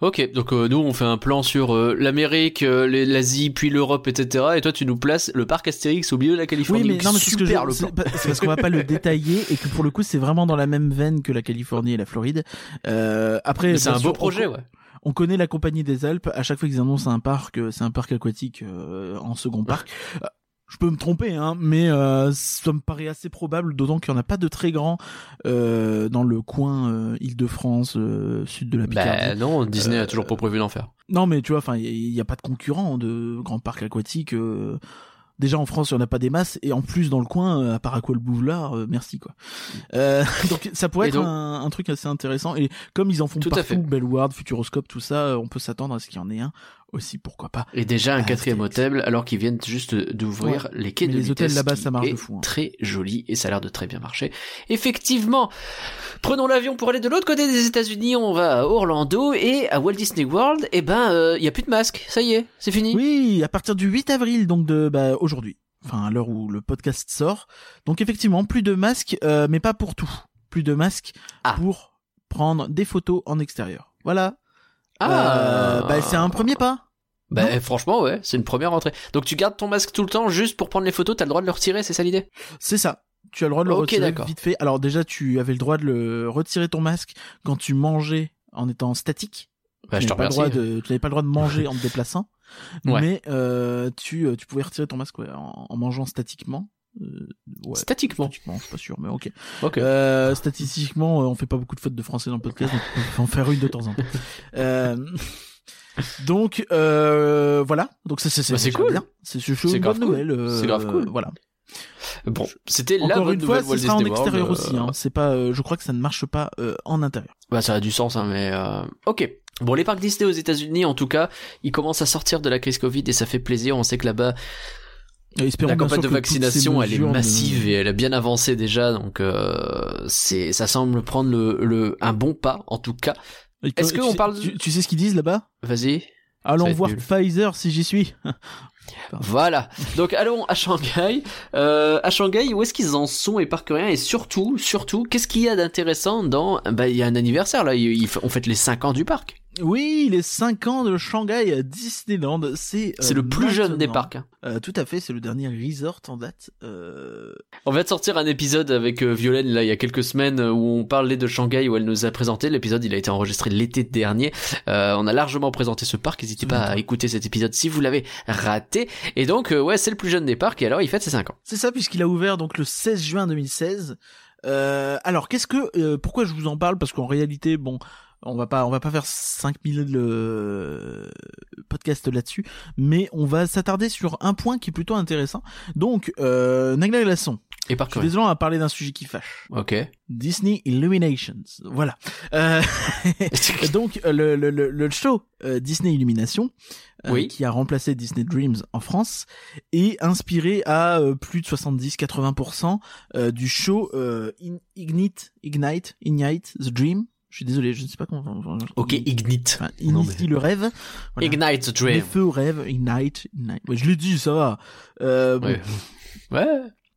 Ok, donc euh, nous on fait un plan sur euh, l'Amérique, euh, l'Asie, puis l'Europe, etc. Et toi tu nous places le parc Astérix au milieu de la Californie. Oui, mais non, mais c'est ce que super je- le plan. c'est parce qu'on va pas le détailler et que pour le coup, c'est vraiment dans la même veine que la Californie et la Floride. Euh, après, Mais C'est un beau projet, on, ouais. on connaît la compagnie des Alpes. À chaque fois qu'ils annoncent un parc, euh, c'est un parc aquatique euh, en second parc. Je peux me tromper, hein, mais euh, ça me paraît assez probable, d'autant qu'il n'y en a pas de très grand euh, dans le coin euh, Île-de-France, euh, sud de la Picardie. Bah non, Disney a toujours pas prévu d'en faire. Non, mais tu vois, enfin, il n'y a, pas de concurrent de grands parcs aquatiques. euh, Déjà en France, il n'y en a pas des masses, et en plus dans le coin, à part Aqua le Boulevard, merci quoi. Euh, donc ça pourrait être un, un truc assez intéressant. Et comme ils en font Tout à partout. Bellward, Futuroscope, tout ça, on peut s'attendre à ce qu'il y en ait un aussi, pourquoi pas. Et déjà un quatrième hôtel alors qu'ils viennent juste d'ouvrir les quais Mais de les hôtels là-bas, ça marche de fou, hein. Très joli et ça a l'air de très bien marcher. Effectivement, prenons l'avion pour aller de l'autre côté des États-Unis. On va à Orlando et à Walt Disney World. Et ben, il y a plus de masques. Ça y est, c'est fini. Oui, à partir du 8 avril, donc de bah, aujourd'hui, enfin à l'heure où le podcast sort. Donc effectivement, plus de masques, euh, mais pas pour tout. Plus de masques Ah. pour prendre des photos en extérieur. Voilà. Ah, Euh, bah, c'est un premier pas. Bah, franchement, ouais, c'est une première entrée. Donc tu gardes ton masque tout le temps juste pour prendre les photos. T'as le droit de le retirer, c'est ça l'idée? C'est ça. Tu as le droit de le retirer vite fait. Alors déjà, tu avais le droit de le retirer ton masque quand tu mangeais en étant statique. Bah, je tu te n'avais pas le droit de, tu n'avais pas le droit de manger en te déplaçant. Ouais. Mais euh, tu, euh, tu pouvais retirer ton masque ouais, en, en mangeant statiquement. Euh, ouais, Statiquement. statiquement, je suis pas sûr, mais ok. Ok. Euh, statistiquement, euh, on fait pas beaucoup de fautes de français dans le podcast, donc on peut en faire une de temps en temps. Euh, donc euh, voilà, donc ça c'est Bah, c'est cool. C'est c'est C'est une grave bonne cool. nouvelle. euh, C'est grave cool. Voilà. Bon, c'était la bonne une fois, nouvelle ce Walt sera en Disney World, extérieur aussi. Hein. C'est pas, euh, je crois que ça ne marche pas euh, en intérieur. Bah ça a du sens, hein, mais euh... ok. Bon, les parcs Disney aux États-Unis, en tout cas, ils commencent à sortir de la crise Covid et ça fait plaisir. On sait que là-bas, la campagne de que vaccination, elle est massive et elle a bien avancé déjà, donc euh, c'est, ça semble prendre le, le un bon pas, en tout cas. Est-ce qu'on parle de- tu, tu sais ce qu'ils disent là-bas? Vas-y. Allons voir nul. Pfizer si j'y suis. Voilà. Donc allons à Shanghai. Euh, à Shanghai, où est-ce qu'ils en sont et parc rien Et surtout, surtout, qu'est-ce qu'il y a d'intéressant dans Bah, il y a un anniversaire là. Ils, ils- on fête les 5 ans du parc. Oui, les 5 ans de Shanghai à Disneyland, c'est C'est euh, le plus jeune des parcs. hein. Euh, tout à fait, c'est le dernier resort en date. Euh... On va te sortir un épisode avec euh, Violaine là il y a quelques semaines où on parlait de Shanghai où elle nous a présenté l'épisode il a été enregistré l'été dernier Euh, on a largement présenté ce parc n'hésitez pas à écouter cet épisode si vous l'avez raté et donc ouais c'est le plus jeune des parcs et alors il fête ses 5 ans C'est ça, puisqu'il a ouvert donc le 16 juin 2016. Euh, alors, qu'est-ce que, euh, pourquoi je vous en parle? Parce qu'en réalité, bon, on va pas, on va pas faire 5000 euh, podcasts là-dessus, mais on va s'attarder sur un point qui est plutôt intéressant. Donc, euh, Nagla Glaçon. et suis désolé, on va parler d'un sujet qui fâche. ok Disney Illuminations. Voilà. Euh, donc euh, le, le, le, le show euh, Disney Illumination, euh, Oui. qui a remplacé Disney Dreams en France, est inspiré à plus de 70-80% euh, du show Ignite, Ignite, Ignite the Dream. Je suis désolé, je ne sais pas comment. ok ignite Enfin, Non, Initie le rêve. Voilà. ignite the Les dream feux au rêve, Ignite, Ignite. Ouais, je l'ai dit, ça va. Euh, bon. ouais ouais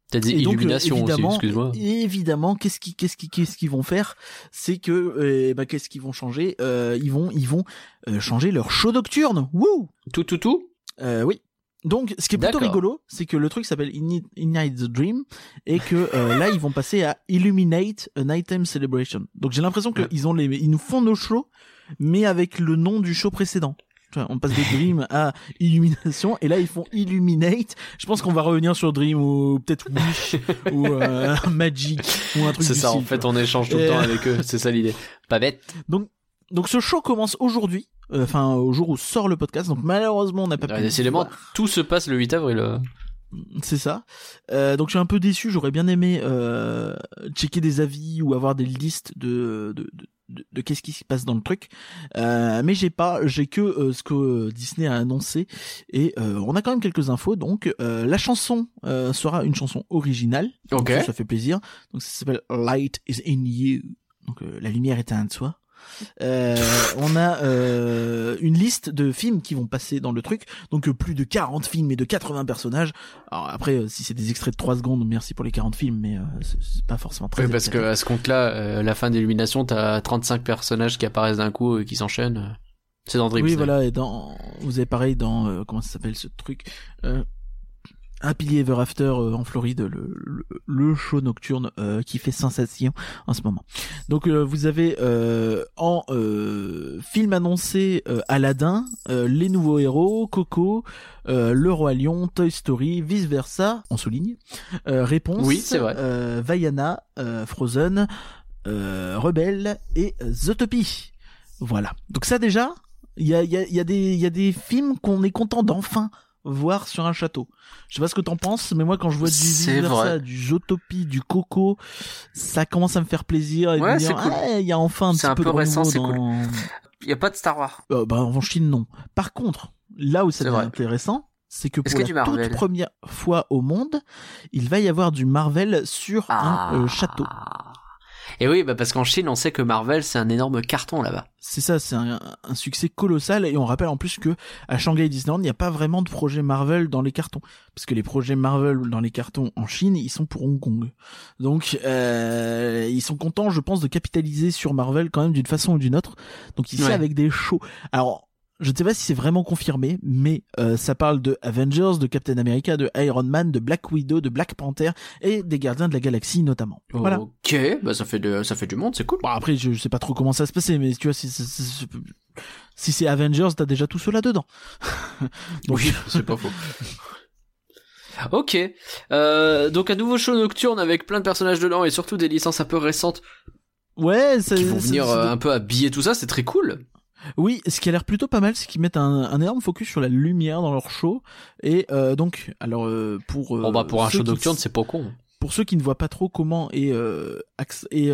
t'as dit donc, illumination aussi évidemment, excuse-moi Évidemment, qu'est-ce qu'ils qu'est-ce qu'ils qu'est-ce qu'ils vont faire? C'est que euh, bah, qu'est-ce qu'ils vont changer? Euh, Ils vont ils vont euh, changer leur show nocturne. Wouh tout tout tout? Euh, Oui. Donc, ce qui est plutôt rigolo, c'est que le truc s'appelle Ignite the Dream et que euh, là ils vont passer à Illuminate a Nighttime Celebration. Donc j'ai l'impression Ouais. qu'ils ont les ils nous font nos shows, mais avec le nom du show précédent. On passe de Dream à Illumination et là ils font Illuminate. Je pense qu'on va revenir sur Dream ou peut-être Wish ou euh, Magic ou un truc c'est ça en fait on échange tout le temps avec eux c'est ça l'idée pas bête Donc donc ce show commence aujourd'hui, euh, enfin au jour où sort le podcast. Donc malheureusement on n'a pas Ouais, pu. décidément tout se passe le 8 avril euh. C'est ça. Euh, donc je suis un peu déçu. J'aurais bien aimé euh, checker des avis ou avoir des listes de de, de, de- de qu'est-ce qui se passe dans le truc. Euh, mais j'ai pas. J'ai que ce que Disney a annoncé et on a quand même quelques infos. Donc la chanson sera une chanson originale. Donc Ok. ça, ça fait plaisir. Donc ça s'appelle Light is in you. Donc la lumière est en toi. Euh, on a euh, une liste de films qui vont passer dans le truc. Donc euh, plus de 40 films et de 80 personnages. Alors après, si c'est des extraits de 3 secondes, merci pour les 40 films, mais euh, c'est pas forcément très. Oui, parce que à ce compte-là, la fin d'illumination, t'as 35 personnages qui apparaissent d'un coup et qui s'enchaînent. C'est dans Dream Oui, voilà. Et dans, vous avez pareil dans comment ça s'appelle ce truc. Happily Ever After euh, en Floride, le, le, le show nocturne euh, qui fait sensation en ce moment. Donc euh, vous avez euh, en euh, film annoncé euh, Aladdin, euh, Les Nouveaux Héros, Coco, euh, Le Roi Lion, Toy Story, Vice Versa, on souligne, euh, Réponse, Oui, c'est vrai. euh, Vaiana, euh, Frozen, euh, Rebelle et Zootopie. Voilà. Donc ça déjà, il y a, y, a, y, a des- y a des films qu'on est content d'enfin voir sur un château. Je sais pas ce que t'en penses, mais moi quand je vois du Versa, du Zootopie, du Coco, ça commence à me faire plaisir et de Ouais, me dire, cool. ah, il y a enfin un C'est petit un peu peu de récent, cool. Il y a pas de Star Wars. Euh, bah, en Chine, non. Par contre, là où ça C'est devient vrai. intéressant, c'est que pour la toute première fois au monde, il va y avoir du Marvel sur Ah. un euh, château. Et oui, bah parce qu'en Chine, on sait que Marvel, c'est un énorme carton là-bas. C'est ça, c'est un, un succès colossal et on rappelle en plus que à Shanghai Disneyland, il n'y a pas vraiment de projet Marvel dans les cartons parce que les projets Marvel dans les cartons en Chine, ils sont pour Hong Kong. Donc euh, ils sont contents, je pense, de capitaliser sur Marvel quand même d'une façon ou d'une autre. Donc ici Ouais. avec des shows. Alors je ne sais pas si c'est vraiment confirmé, mais euh, ça parle de Avengers, de Captain America, de Iron Man, de Black Widow, de Black Panther et des Gardiens de la Galaxie notamment. Voilà. Ok, bah ça fait de, ça fait du monde, c'est cool. Bon après je, je sais pas trop comment ça va se passer mais tu vois si si, si- si c'est Avengers t'as déjà tout cela dedans. Donc oui, c'est pas faux. Ok, euh, donc un nouveau show nocturne avec plein de personnages dedans et surtout des licences un peu récentes ouais ça, qui vont venir ça- euh, un peu habiller tout ça, c'est très cool. Oui ce qui a l'air plutôt pas mal c'est qu'ils mettent un, un énorme focus sur la lumière dans leur show et euh, donc alors euh, pour euh, Bon bah pour un show nocturne, c'est pas con. pour ceux qui ne voient pas trop comment est euh, est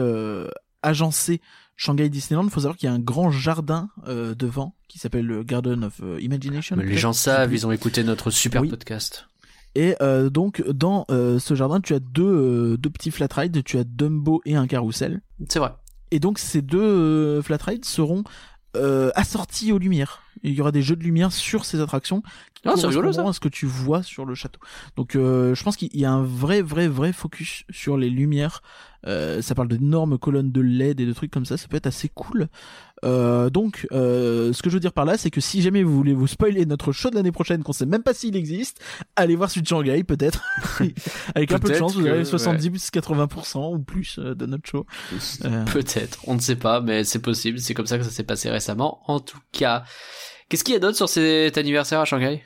agencé Shanghai Disneyland, faut savoir qu'il y a un grand jardin devant qui s'appelle le Garden of Imagination. Mais les gens savent, ils ont écouté notre super Oui. podcast. Et donc dans ce jardin, tu as deux deux petits flat rides, tu as Dumbo et un carrousel. C'est vrai. Et donc ces deux flat rides seront euh, assortis aux lumières. Il y aura des jeux de lumière sur ces attractions qui Ah, rigolo, correspondront ça. à ce que tu vois sur le château. Donc euh, je pense qu'il y a un vrai vrai vrai focus sur les lumières. Euh, ça parle d'énormes colonnes de LED et de trucs comme ça. Ça peut être assez cool. Euh, donc euh, ce que je veux dire par là, c'est que si jamais vous voulez vous spoiler notre show de l'année prochaine, qu'on sait même pas s'il existe, allez voir celui de Shanghai peut-être. Avec un peu de chance, vous avez 70-80% ou plus euh, de notre show. Euh, Peut-être, on ne sait pas, mais c'est possible. C'est comme ça que ça s'est passé récemment. En tout cas, qu'est-ce qu'il y a d'autre sur cet anniversaire à Shanghai?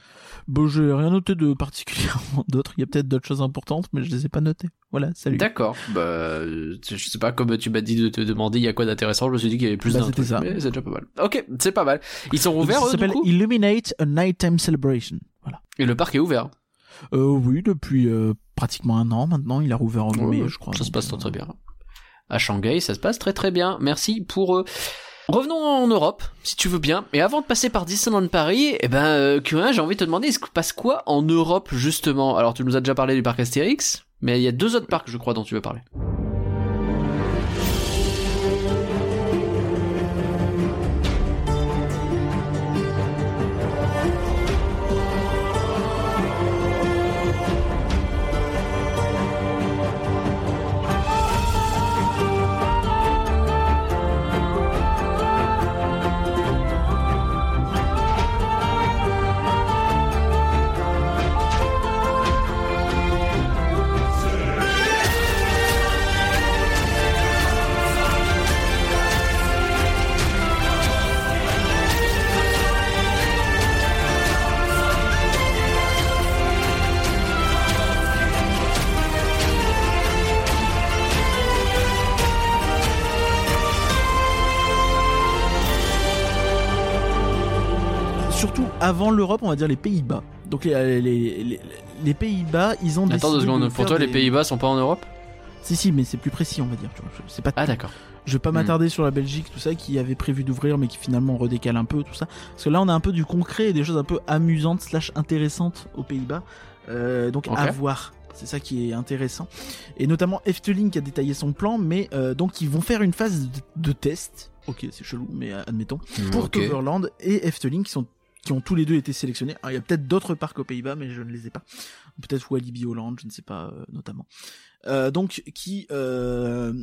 Bon, j'ai rien noté de particulièrement d'autres. Il y a peut-être d'autres choses importantes, mais je les ai pas notées. Voilà, salut. D'accord. Bah, euh, je sais pas, comme tu m'as dit de te demander il y a quoi d'intéressant, je me suis dit qu'il y avait plus Bah, d'un ça. mais c'est déjà pas mal. Ok, c'est pas mal. Ils sont ouverts, ça du s'appelle Illuminate a Nighttime Celebration. Voilà. Et le parc est ouvert. Euh, oui, depuis euh, pratiquement un an maintenant, il a rouvert en mai, Ouais, je crois. Ça se passe très euh, très bien. À Shanghai, ça se passe très très bien. Merci pour eux. Revenons en Europe, si tu veux bien. Et avant de passer par Disneyland Paris, eh ben, euh, Q1, j'ai envie de te demander, il se passe quoi en Europe, justement? Alors, tu nous as déjà parlé du parc Astérix, mais il y a deux autres parcs, je crois, dont tu veux parler. Avant l'Europe, on va dire les Pays-Bas. Donc les, les, les, les Pays-Bas, ils ont Attends deux décidé secondes, de pour toi, les Pays-Bas sont pas en Europe? Si, si, mais c'est plus précis, on va dire. Tu vois. Je- C'est pas Ah, d'accord. Je vais pas Hmm. m'attarder sur la Belgique, tout ça, qui avait prévu d'ouvrir, mais qui finalement redécale un peu, tout ça. Parce que là, on a un peu du concret et des choses un peu amusantes slash intéressantes aux Pays-Bas. Euh, donc à voir C'est ça qui est intéressant. Et notamment Efteling qui a détaillé son plan, mais euh, donc ils vont faire une phase de, de test. Ok, c'est chelou, mais euh, admettons. Pour Ok. Toverland et Efteling qui sont qui ont tous les deux été sélectionnés. Alors, il y a peut-être d'autres parcs aux Pays-Bas, mais je ne les ai pas. Peut-être Walibi Holland, je ne sais pas euh, notamment. Euh, donc, qui, euh,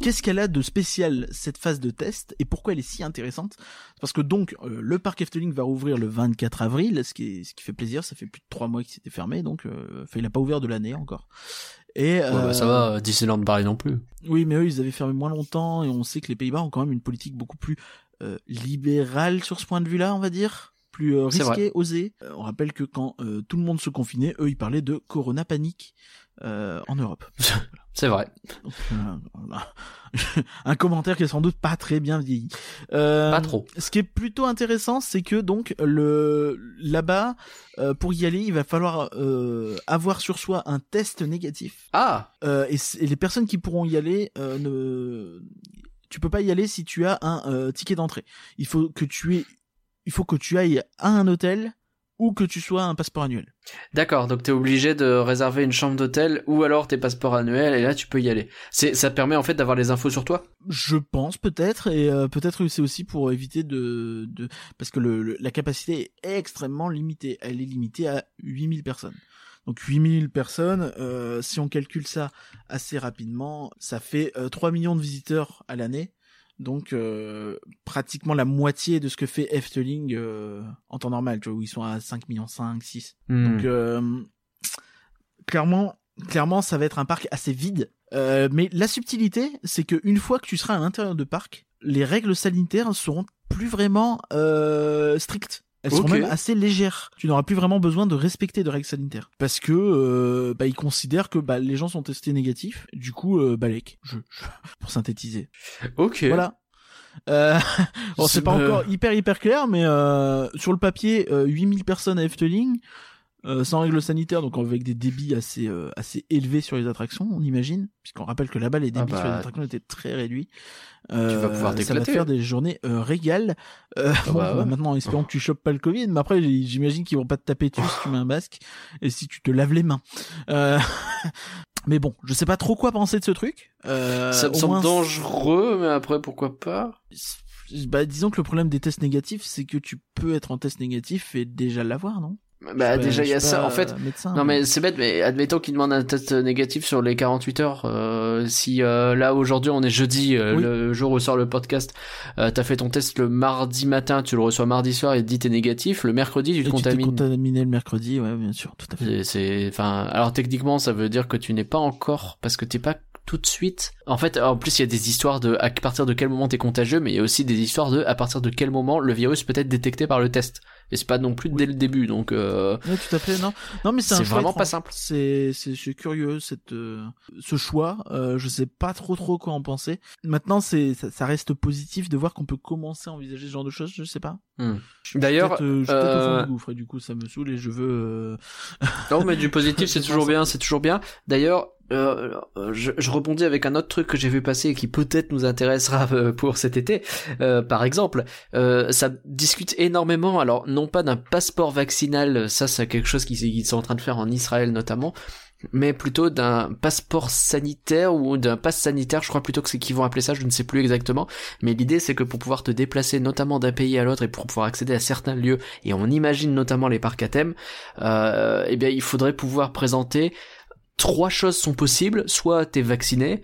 qu'est-ce qu'elle a de spécial cette phase de test et pourquoi elle est si intéressante? Parce que donc le parc Efteling va rouvrir le 24 avril, ce qui est, ce qui fait plaisir. Ça fait plus de trois mois qu'il s'était fermé, donc il n'a pas ouvert de l'année encore. Et Ouais, bah, ça va, Disneyland Paris non plus. oui, mais eux, ils avaient fermé moins longtemps et on sait que les Pays-Bas ont quand même une politique beaucoup plus euh, libérale sur ce point de vue-là, on va dire. Plus euh, C'est risquée, osée. Euh, on rappelle que quand euh, tout le monde se confinait, eux, ils parlaient de Corona panique en Europe. C'est vrai. Un commentaire qui est sans doute pas très bien vieilli. Euh, Pas trop. Ce qui est plutôt intéressant, c'est que donc le là-bas, euh, pour y aller, il va falloir euh, avoir sur soi un test négatif. Ah et, les personnes qui pourront y aller ne tu peux pas y aller si tu as un euh, ticket d'entrée. Il faut que tu aies il faut que tu ailles à un hôtel ou que tu sois un passeport annuel. D'accord, donc t'es obligé de réserver une chambre d'hôtel ou alors tes passeports annuels et là tu peux y aller. C'est, ça te permet en fait d'avoir les infos sur toi? Je pense peut-être et euh, peut-être que c'est aussi pour éviter de de parce que le, le- la capacité est extrêmement limitée. Elle est limitée à 8000 personnes. Donc 8000 personnes, euh, si on calcule ça assez rapidement, ça fait euh, 3 millions de visiteurs à l'année. Donc euh, pratiquement la moitié de ce que fait Efteling euh, en temps normal, tu vois, où ils sont à 5 millions 5, 6. Hmm. Donc euh, clairement, clairement, ça va être un parc assez vide. Euh, mais la subtilité, c'est que une fois que tu seras à l'intérieur de parc, les règles sanitaires seront plus vraiment euh, strictes. Elles seront Ok. même assez légères. Tu n'auras plus vraiment besoin de respecter de règles sanitaires parce que euh, bah, ils considèrent que bah, les gens sont testés négatifs. Du coup, euh, balèque. Je, je- pour synthétiser. Ok. Voilà. Euh, bon, c'est pas me- encore hyper hyper clair, mais euh, sur le papier, euh, 8000 personnes à Efteling, euh, sans règles sanitaires, donc avec des débits assez euh, assez élevés sur les attractions, on imagine, puisqu'on rappelle que là-bas les débits Ah bah, sur les attractions étaient très réduits. Euh, vas pouvoir Ça va te faire des journées euh, régales. Euh, Ah bon, bah. Maintenant, espérons que tu chopes pas le Covid, mais après, j'imagine qu'ils vont pas te taper dessus si tu mets un masque et si tu te laves les mains. Euh, mais bon, je sais pas trop quoi penser de ce truc. Euh, ça me semble moins, dangereux, mais après pourquoi pas? bah, disons que le problème des tests négatifs, c'est que tu peux être en test négatif et déjà l'avoir, non? Bah déjà il y a ça en fait. médecin, Non mais c'est bête, mais admettons qu'il demande un test négatif sur les 48 heures. euh, si euh, là aujourd'hui on est jeudi, euh, Oui. le jour où sort le podcast, euh, t'as fait ton test le mardi matin, tu le reçois mardi soir et te dit t'es négatif, le mercredi tu Et te tu contamines. contaminé le mercredi, ouais, bien sûr, tout à fait. C'est, enfin, alors techniquement, ça veut dire que tu n'es pas encore, parce que t'es pas tout de suite. En fait, en plus, il y a des histoires de à partir de quel moment t'es contagieux, mais il y a aussi des histoires de à partir de quel moment le virus peut être détecté par le test. Et c'est pas non plus dès le début, donc. Euh... Ouais, tout à fait, non. Non, mais c'est vraiment pas simple. C'est, c'est, curieux, cette, euh, ce choix. Euh, je sais pas trop trop quoi en penser. Maintenant, c'est, ça, ça reste positif de voir qu'on peut commencer à envisager ce genre de choses, je sais pas. Hmm. D'ailleurs, peut-être, euh, je suis peut-être au fond euh, du gouffre et du coup, ça me saoule et je veux, euh, Non, mais du positif, c'est toujours bien, c'est toujours bien. D'ailleurs, euh, euh, je, je rebondis avec un autre truc que j'ai vu passer et qui peut-être nous intéressera euh, pour cet été. Euh, par exemple, euh, ça discute énormément, alors non pas d'un passeport vaccinal, ça c'est quelque chose qu'ils sont en train de faire en Israël notamment, mais plutôt d'un passeport sanitaire ou d'un pass sanitaire, je crois plutôt que c'est qu'ils vont appeler ça, je ne sais plus exactement. Mais l'idée c'est que pour pouvoir te déplacer notamment d'un pays à l'autre et pour pouvoir accéder à certains lieux, et on imagine notamment les parcs à thème, euh, eh bien il faudrait pouvoir présenter trois choses sont possibles, soit t'es vacciné,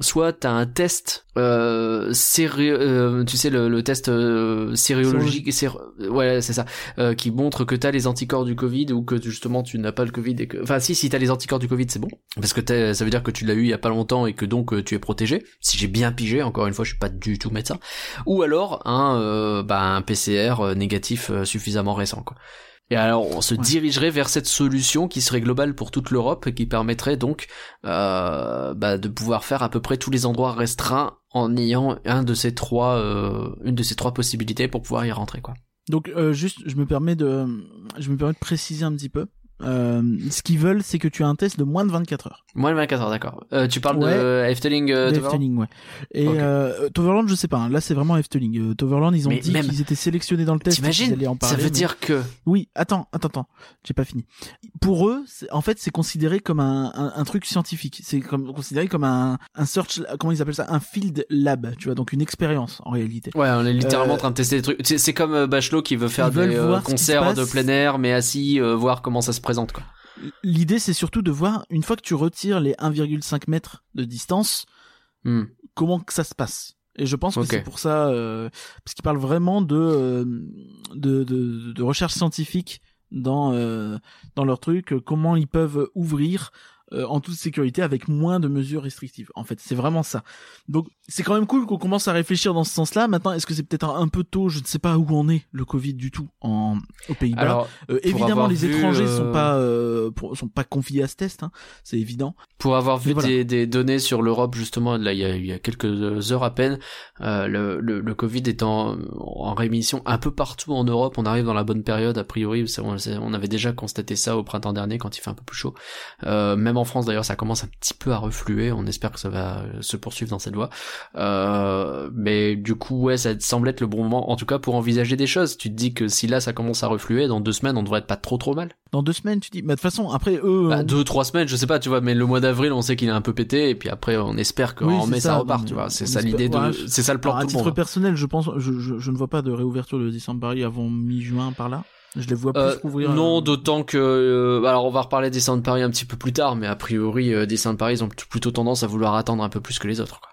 soit t'as un test euh, euh, tu sais le, le test euh, sériologique sér- ouais c'est ça euh, qui montre que t'as les anticorps du Covid ou que justement tu n'as pas le Covid et que enfin si si t'as les anticorps du Covid c'est bon. Parce que ça veut dire que tu l'as eu il y a pas longtemps et que donc euh, tu es protégé. Si j'ai bien pigé encore une fois je suis pas du tout médecin. Ou alors un euh, bah, un PCR négatif suffisamment récent quoi et alors, on se Ouais. dirigerait vers cette solution qui serait globale pour toute l'Europe et qui permettrait donc euh, bah, de pouvoir faire à peu près tous les endroits restreints en ayant un de ces trois, euh, une de ces trois possibilités pour pouvoir y rentrer, quoi. Donc euh, juste, je me permets de, je me permets de préciser un petit peu. Euh, ce qu'ils veulent, c'est que tu aies un test de moins de 24 heures. Moins de 24 heures, d'accord. Euh, tu parles Ouais. de Efteling euh, Toverland ouais. Et Ok. euh, Toverland, je sais pas. hein. Là, c'est vraiment Efteling. Euh, Toverland, ils ont Mais dit même- qu'ils étaient sélectionnés dans le test. T'imagines en Ça parler, veut mais- dire que Oui, attends, attends, attends. J'ai pas fini. Pour eux, en fait, c'est considéré comme un, un, un truc scientifique. C'est comme considéré comme un, un search, comment ils appellent ça, un field lab. Tu vois, donc une expérience en réalité. Ouais, on est littéralement en train de tester des trucs. C'est comme Bachelot qui veut faire des concerts de plein air, mais assis, euh, voir comment ça se présente, quoi. L'idée, c'est surtout de voir une fois que tu retires les 1,5 mètres de distance, Hmm. comment que ça se passe. Et je pense que c'est pour ça, euh, parce qu'ils parlent vraiment de, euh, de, de, de recherche scientifique dans, euh, dans leur truc, comment ils peuvent ouvrir en toute sécurité avec moins de mesures restrictives. En fait, c'est vraiment ça. Donc, c'est quand même cool qu'on commence à réfléchir dans ce sens-là. Maintenant, est-ce que c'est peut-être un, peu tôt? Je ne sais pas où en est le Covid du tout en, aux Pays-Bas. Alors, Euh, évidemment, les vu, étrangers euh, sont pas euh, pour- sont pas confiés à ce test, hein, c'est évident. pour avoir vu voilà. des, des données sur l'Europe, justement, là, il y a, il y a quelques heures à peine, euh, le, le, le Covid est en, en rémission un peu partout en Europe. On arrive dans la bonne période, a priori. On, on avait déjà constaté ça au printemps dernier, quand il fait un peu plus chaud. Euh, même en France, d'ailleurs, ça commence un petit peu à refluer. On espère que ça va euh, se poursuivre dans cette voie. Euh, mais du coup, ouais, ça semble être le bon moment, en tout cas, pour envisager des choses. Tu te dis que si là, ça commence à refluer, dans deux semaines, on devrait être pas trop trop mal. Dans deux semaines, tu dis. Mais de toute façon, après eux. Bah, on- deux, trois semaines, je sais pas, tu vois, mais le mois d'avril, on sait qu'il est un peu pété, et puis après, on espère qu'en Oui, mai, ça, ça, repart, tu vois. C'est ça l'idée de, ouais, c'est ça le plan Alors, à de titre monde. personnel, je pense, je, je, je ne vois pas de réouverture de Disneyland Paris avant mi-juin par là. Je les vois plus Euh, rouvrir. non, euh, d'autant que, euh, alors on va reparler des Disneyland Paris un petit peu plus tard, mais a priori, euh, Disneyland Paris, ils ont plutôt tendance à vouloir attendre un peu plus que les autres, quoi.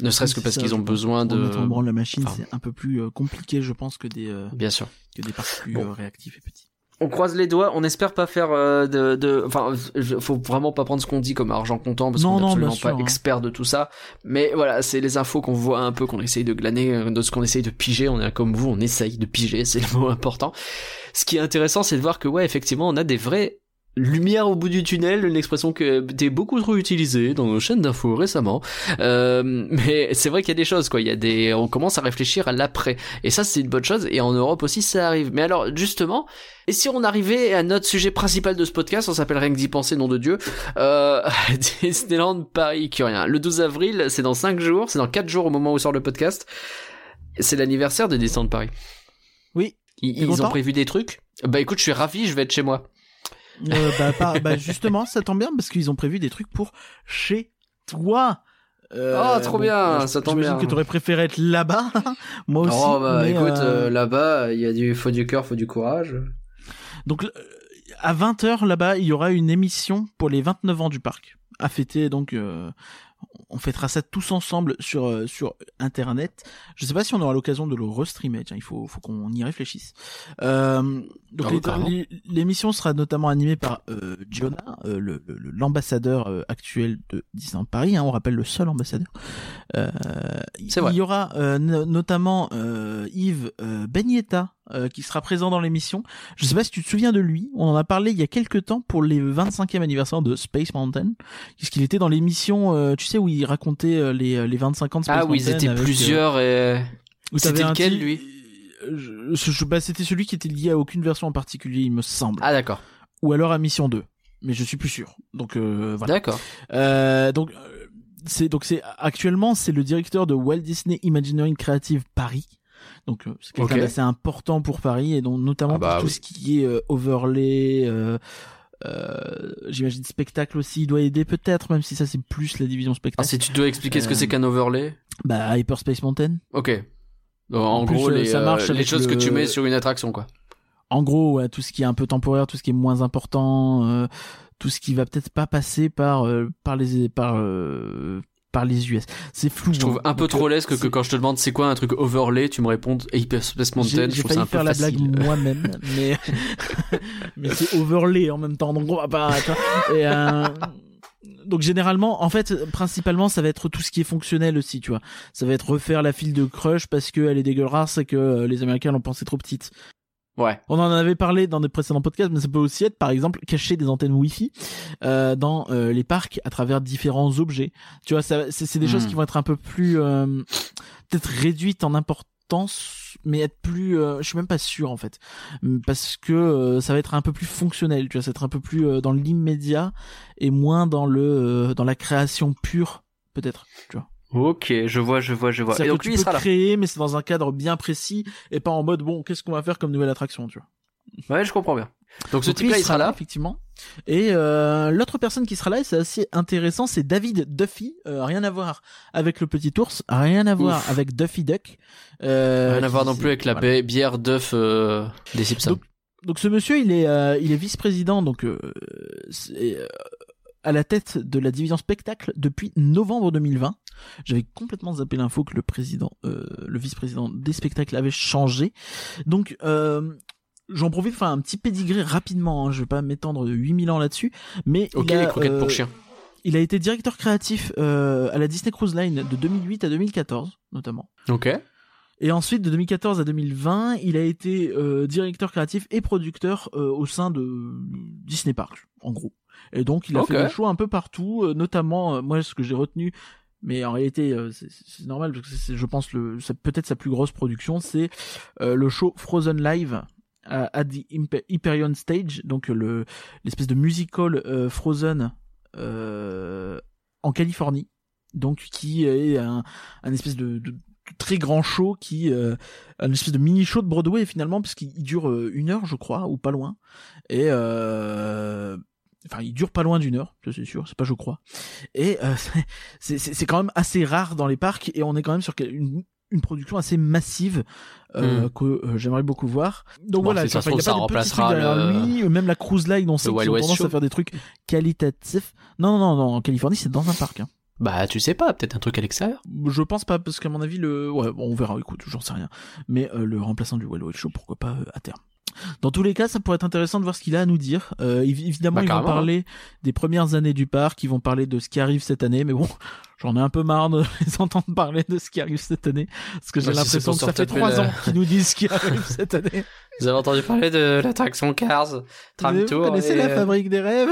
Ne serait-ce que parce qu'ils ont besoin de, Remettre en branle la machine, Enfin. c'est un peu plus euh, compliqué, je pense, que des euh, bien sûr. que des parcs plus Bon. euh, réactifs et petits. On croise les doigts, on espère pas faire euh, de, de, enfin, faut vraiment pas prendre ce qu'on dit comme argent comptant parce qu'on est absolument sûr, pas hein. expert de tout ça. Mais voilà, c'est les infos qu'on voit un peu, qu'on essaye de glaner, de ce qu'on essaye de piger. On est comme vous, on essaye de piger, c'est le mot important. Ce qui est intéressant, c'est de voir que ouais, effectivement, on a des vraies lumières au bout du tunnel, une expression que t'es beaucoup trop utilisée dans nos chaînes d'infos récemment. Euh, mais c'est vrai qu'il y a des choses, quoi. Il y a des, on commence à réfléchir à l'après. Et ça, c'est une bonne chose. Et en Europe aussi, ça arrive. Mais alors, justement, et si on arrivait à notre sujet principal de ce podcast, on s'appelle rien que d'y penser, nom de Dieu, euh, Disneyland Paris Curien. Le 12 avril, c'est dans 5 jours, c'est dans 4 jours au moment où sort le podcast. C'est l'anniversaire de Disneyland Paris. Oui. Ils, ils ont prévu des trucs. Bah écoute, je suis ravi, je vais être chez moi. Euh, bah, bah, justement, ça tombe bien parce qu'ils ont prévu des trucs pour chez toi. Euh, Oh, trop bien, je- ça tombe j'imagine bien. que t'aurais préféré être là-bas. Moi aussi. oh bah écoute, euh, euh, là-bas, il y a du, faut du cœur, faut du courage. Donc, euh, à 20h, là-bas, il y aura une émission pour les 29 ans du parc. À fêter, donc, euh, on fêtera ça tous ensemble sur, euh, sur Internet. Je sais pas si on aura l'occasion de le restreamer. Tiens, il faut, faut qu'on y réfléchisse. Euh, donc, Ah l'émission sera notamment animée par euh, Jonah, euh, le- le- l'ambassadeur euh, actuel de Disneyland Paris. Hein, on rappelle le seul ambassadeur. Euh, C'est vrai. Il y aura euh, no- notamment euh, Yves Benyetta euh, qui sera présent dans l'émission. Je sais pas si tu te souviens de lui. On en a parlé il y a quelques temps pour les 25e anniversaire de Space Mountain, puisqu'il était dans l'émission, euh, tu sais, où il racontait euh, les, les 25 ans de Space Ah Mountain. oui, ils étaient avec, plusieurs et... C'était lequel, lui? Je- je- bah, C'était celui qui était lié à aucune version en particulier, il me semble. Ah d'accord, Ou alors à Mission 2. Mais je suis plus sûr. Donc voilà. d'accord. Donc c'est donc c'est actuellement c'est le directeur de Walt Disney Imagineering Creative Paris. Donc euh, c'est quelqu'un Ok. d'assez important pour Paris et donc notamment Ah bah pour tout oui. ce qui est euh, overlay. Euh, euh, J'imagine spectacle aussi, il doit aider peut-être, même si ça c'est plus la division Ah, spectacle. si tu dois expliquer ce que c'est qu'un overlay? bah Hyperspace Mountain. Ok. Donc, en, En plus, gros, les, ça marche les choses que tu mets sur une attraction, quoi. En gros, ouais, tout ce qui est un peu temporaire, tout ce qui est moins important, tout ce qui va peut-être pas passer par euh, par les par euh, par les US. C'est flou. Je trouve hein. un peu trop euh, lesque que quand je te demande c'est quoi un truc overlay, tu me répondes Hyperspace Mountain. J'ai Je j'ai trouve ça un failli faire la blague moi-même, mais mais c'est overlay en même temps, donc on va pas. attends. Et, euh, Donc généralement, en fait, principalement, ça va être tout ce qui est fonctionnel aussi, tu vois. Ça va être refaire la file de Crush parce qu'elle est dégueulasse et que euh, les Américains l'ont pensé trop petite. Ouais. On en avait parlé dans des précédents podcasts, mais ça peut aussi être, par exemple, cacher des antennes Wi-Fi euh, dans euh, les parcs à travers différents objets. Tu vois, ça, c'est, c'est des choses Hmm. qui vont être un peu plus euh, peut-être réduites en importance mais être plus, euh, je suis même pas sûr en fait, parce que euh, ça va être un peu plus fonctionnel, tu vois, ça va être un peu plus euh, dans l'immédiat et moins dans le, euh, dans la création pure, peut-être, tu vois. Ok, je vois, je vois, je vois. Et donc que lui, tu il peux sera là. créer, mais c'est dans un cadre bien précis et pas en mode bon, qu'est-ce qu'on va faire comme nouvelle attraction, tu vois. Ouais, je comprends bien. Donc ce Donc lui, type-là, il sera là. effectivement. Et euh, l'autre personne qui sera là, et c'est assez intéressant, c'est David Duffy. Euh, rien à voir avec le petit ours, rien à voir avec Duffy Duck. Euh, Rien à voir non plus avec la voilà. bière d'œuf euh, des Simpsons. Donc, Donc ce monsieur, il est, euh, il est vice-président, donc euh, c'est, euh, à la tête de la division spectacle depuis novembre 2020. J'avais complètement zappé l'info que le président, euh, le vice-président des spectacles avait changé. Donc euh, j'en profite, enfin un petit pédigré rapidement. Hein, je vais pas m'étendre de 8000 ans là-dessus, mais ok, il a, les croquettes euh, pour chiens. il a été directeur créatif euh, à la Disney Cruise Line de 2008 à 2014, notamment. Ok. Et ensuite, de 2014 à 2020, il a été euh, directeur créatif et producteur euh, au sein de Disney Park, en gros. Et donc, il a fait des shows un peu partout, euh, notamment, euh, moi, ce que j'ai retenu, mais en réalité, euh, c'est- normal, parce que c'est, je pense, le, peut-être sa plus grosse production, c'est euh, le show Frozen Live à, à the Hyperion Stage, donc le l'espèce de musical euh, Frozen euh, en Californie, donc qui est un, un espèce de, de- de très grand show qui euh, un espèce de mini show de Broadway finalement parce qu'il il dure une heure je crois ou pas loin et enfin il dure pas loin d'une heure ça c'est sûr c'est pas je crois et euh, c'est c'est c'est quand même assez rare dans les parcs et on est quand même sur une une production assez massive euh, Hmm. que euh, j'aimerais beaucoup voir. Donc Bon, voilà, ça y a pas ça trucs remplacera le- lui, même la cruise line, on sait qu'ils ont tendance Show. à faire des trucs qualitatifs. Non, non, non, non, en Californie, c'est dans un parc. hein. Bah, tu sais pas, peut-être un truc à l'extérieur. Je pense pas, parce qu'à mon avis, le, ouais, bon, on verra, écoute, j'en sais rien. Mais euh, le remplaçant du Wild Wild Show, pourquoi pas euh, à terme. Dans tous les cas, ça pourrait être intéressant de voir ce qu'il a à nous dire. Euh, évi- évidemment, Bah, ils vont carrément, parler des premières années du parc, ils vont parler de ce qui arrive cette année, mais bon, j'en ai un peu marre de les entendre parler de ce qui arrive cette année, parce que j'ai Bah, si c'est l'impression que ça fait trois ans qu'ils nous disent ce qui arrive cette année. Vous avez entendu parler de l'attraction Cars, Tram Vous Tour. connaissez et, la euh, fabrique des rêves?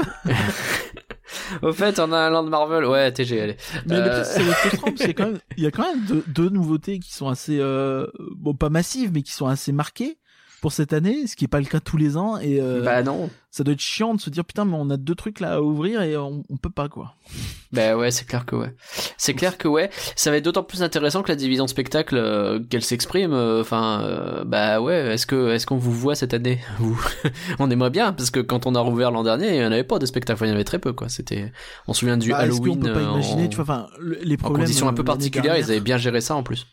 Au fait, on a un land Marvel. Ouais, TG, allez. Mais Euh, c'est frustrant, a quand même, il y a quand même deux, deux nouveautés qui sont assez, euh, bon, pas massives, mais qui sont assez marquées pour cette année, ce qui est pas le cas tous les ans, et euh, Bah non. ça doit être chiant de se dire putain, mais on a deux trucs là à ouvrir et on, on peut pas quoi. Bah ouais, c'est clair que ouais. C'est clair que ouais. Ça va être d'autant plus intéressant que la division spectacle, euh, qu'elle s'exprime. euh, Enfin, euh, bah ouais. Est-ce que est-ce qu'on vous voit cette année Vous- On aimerait bien parce que quand on a rouvert l'an dernier, il y en avait pas de spectacle. Il y en avait très peu quoi. C'était. On se souvient du Bah, Halloween. peut pas imaginer, en... tu vois, les en problèmes. conditions un peu particulières, ils avaient bien géré ça en plus.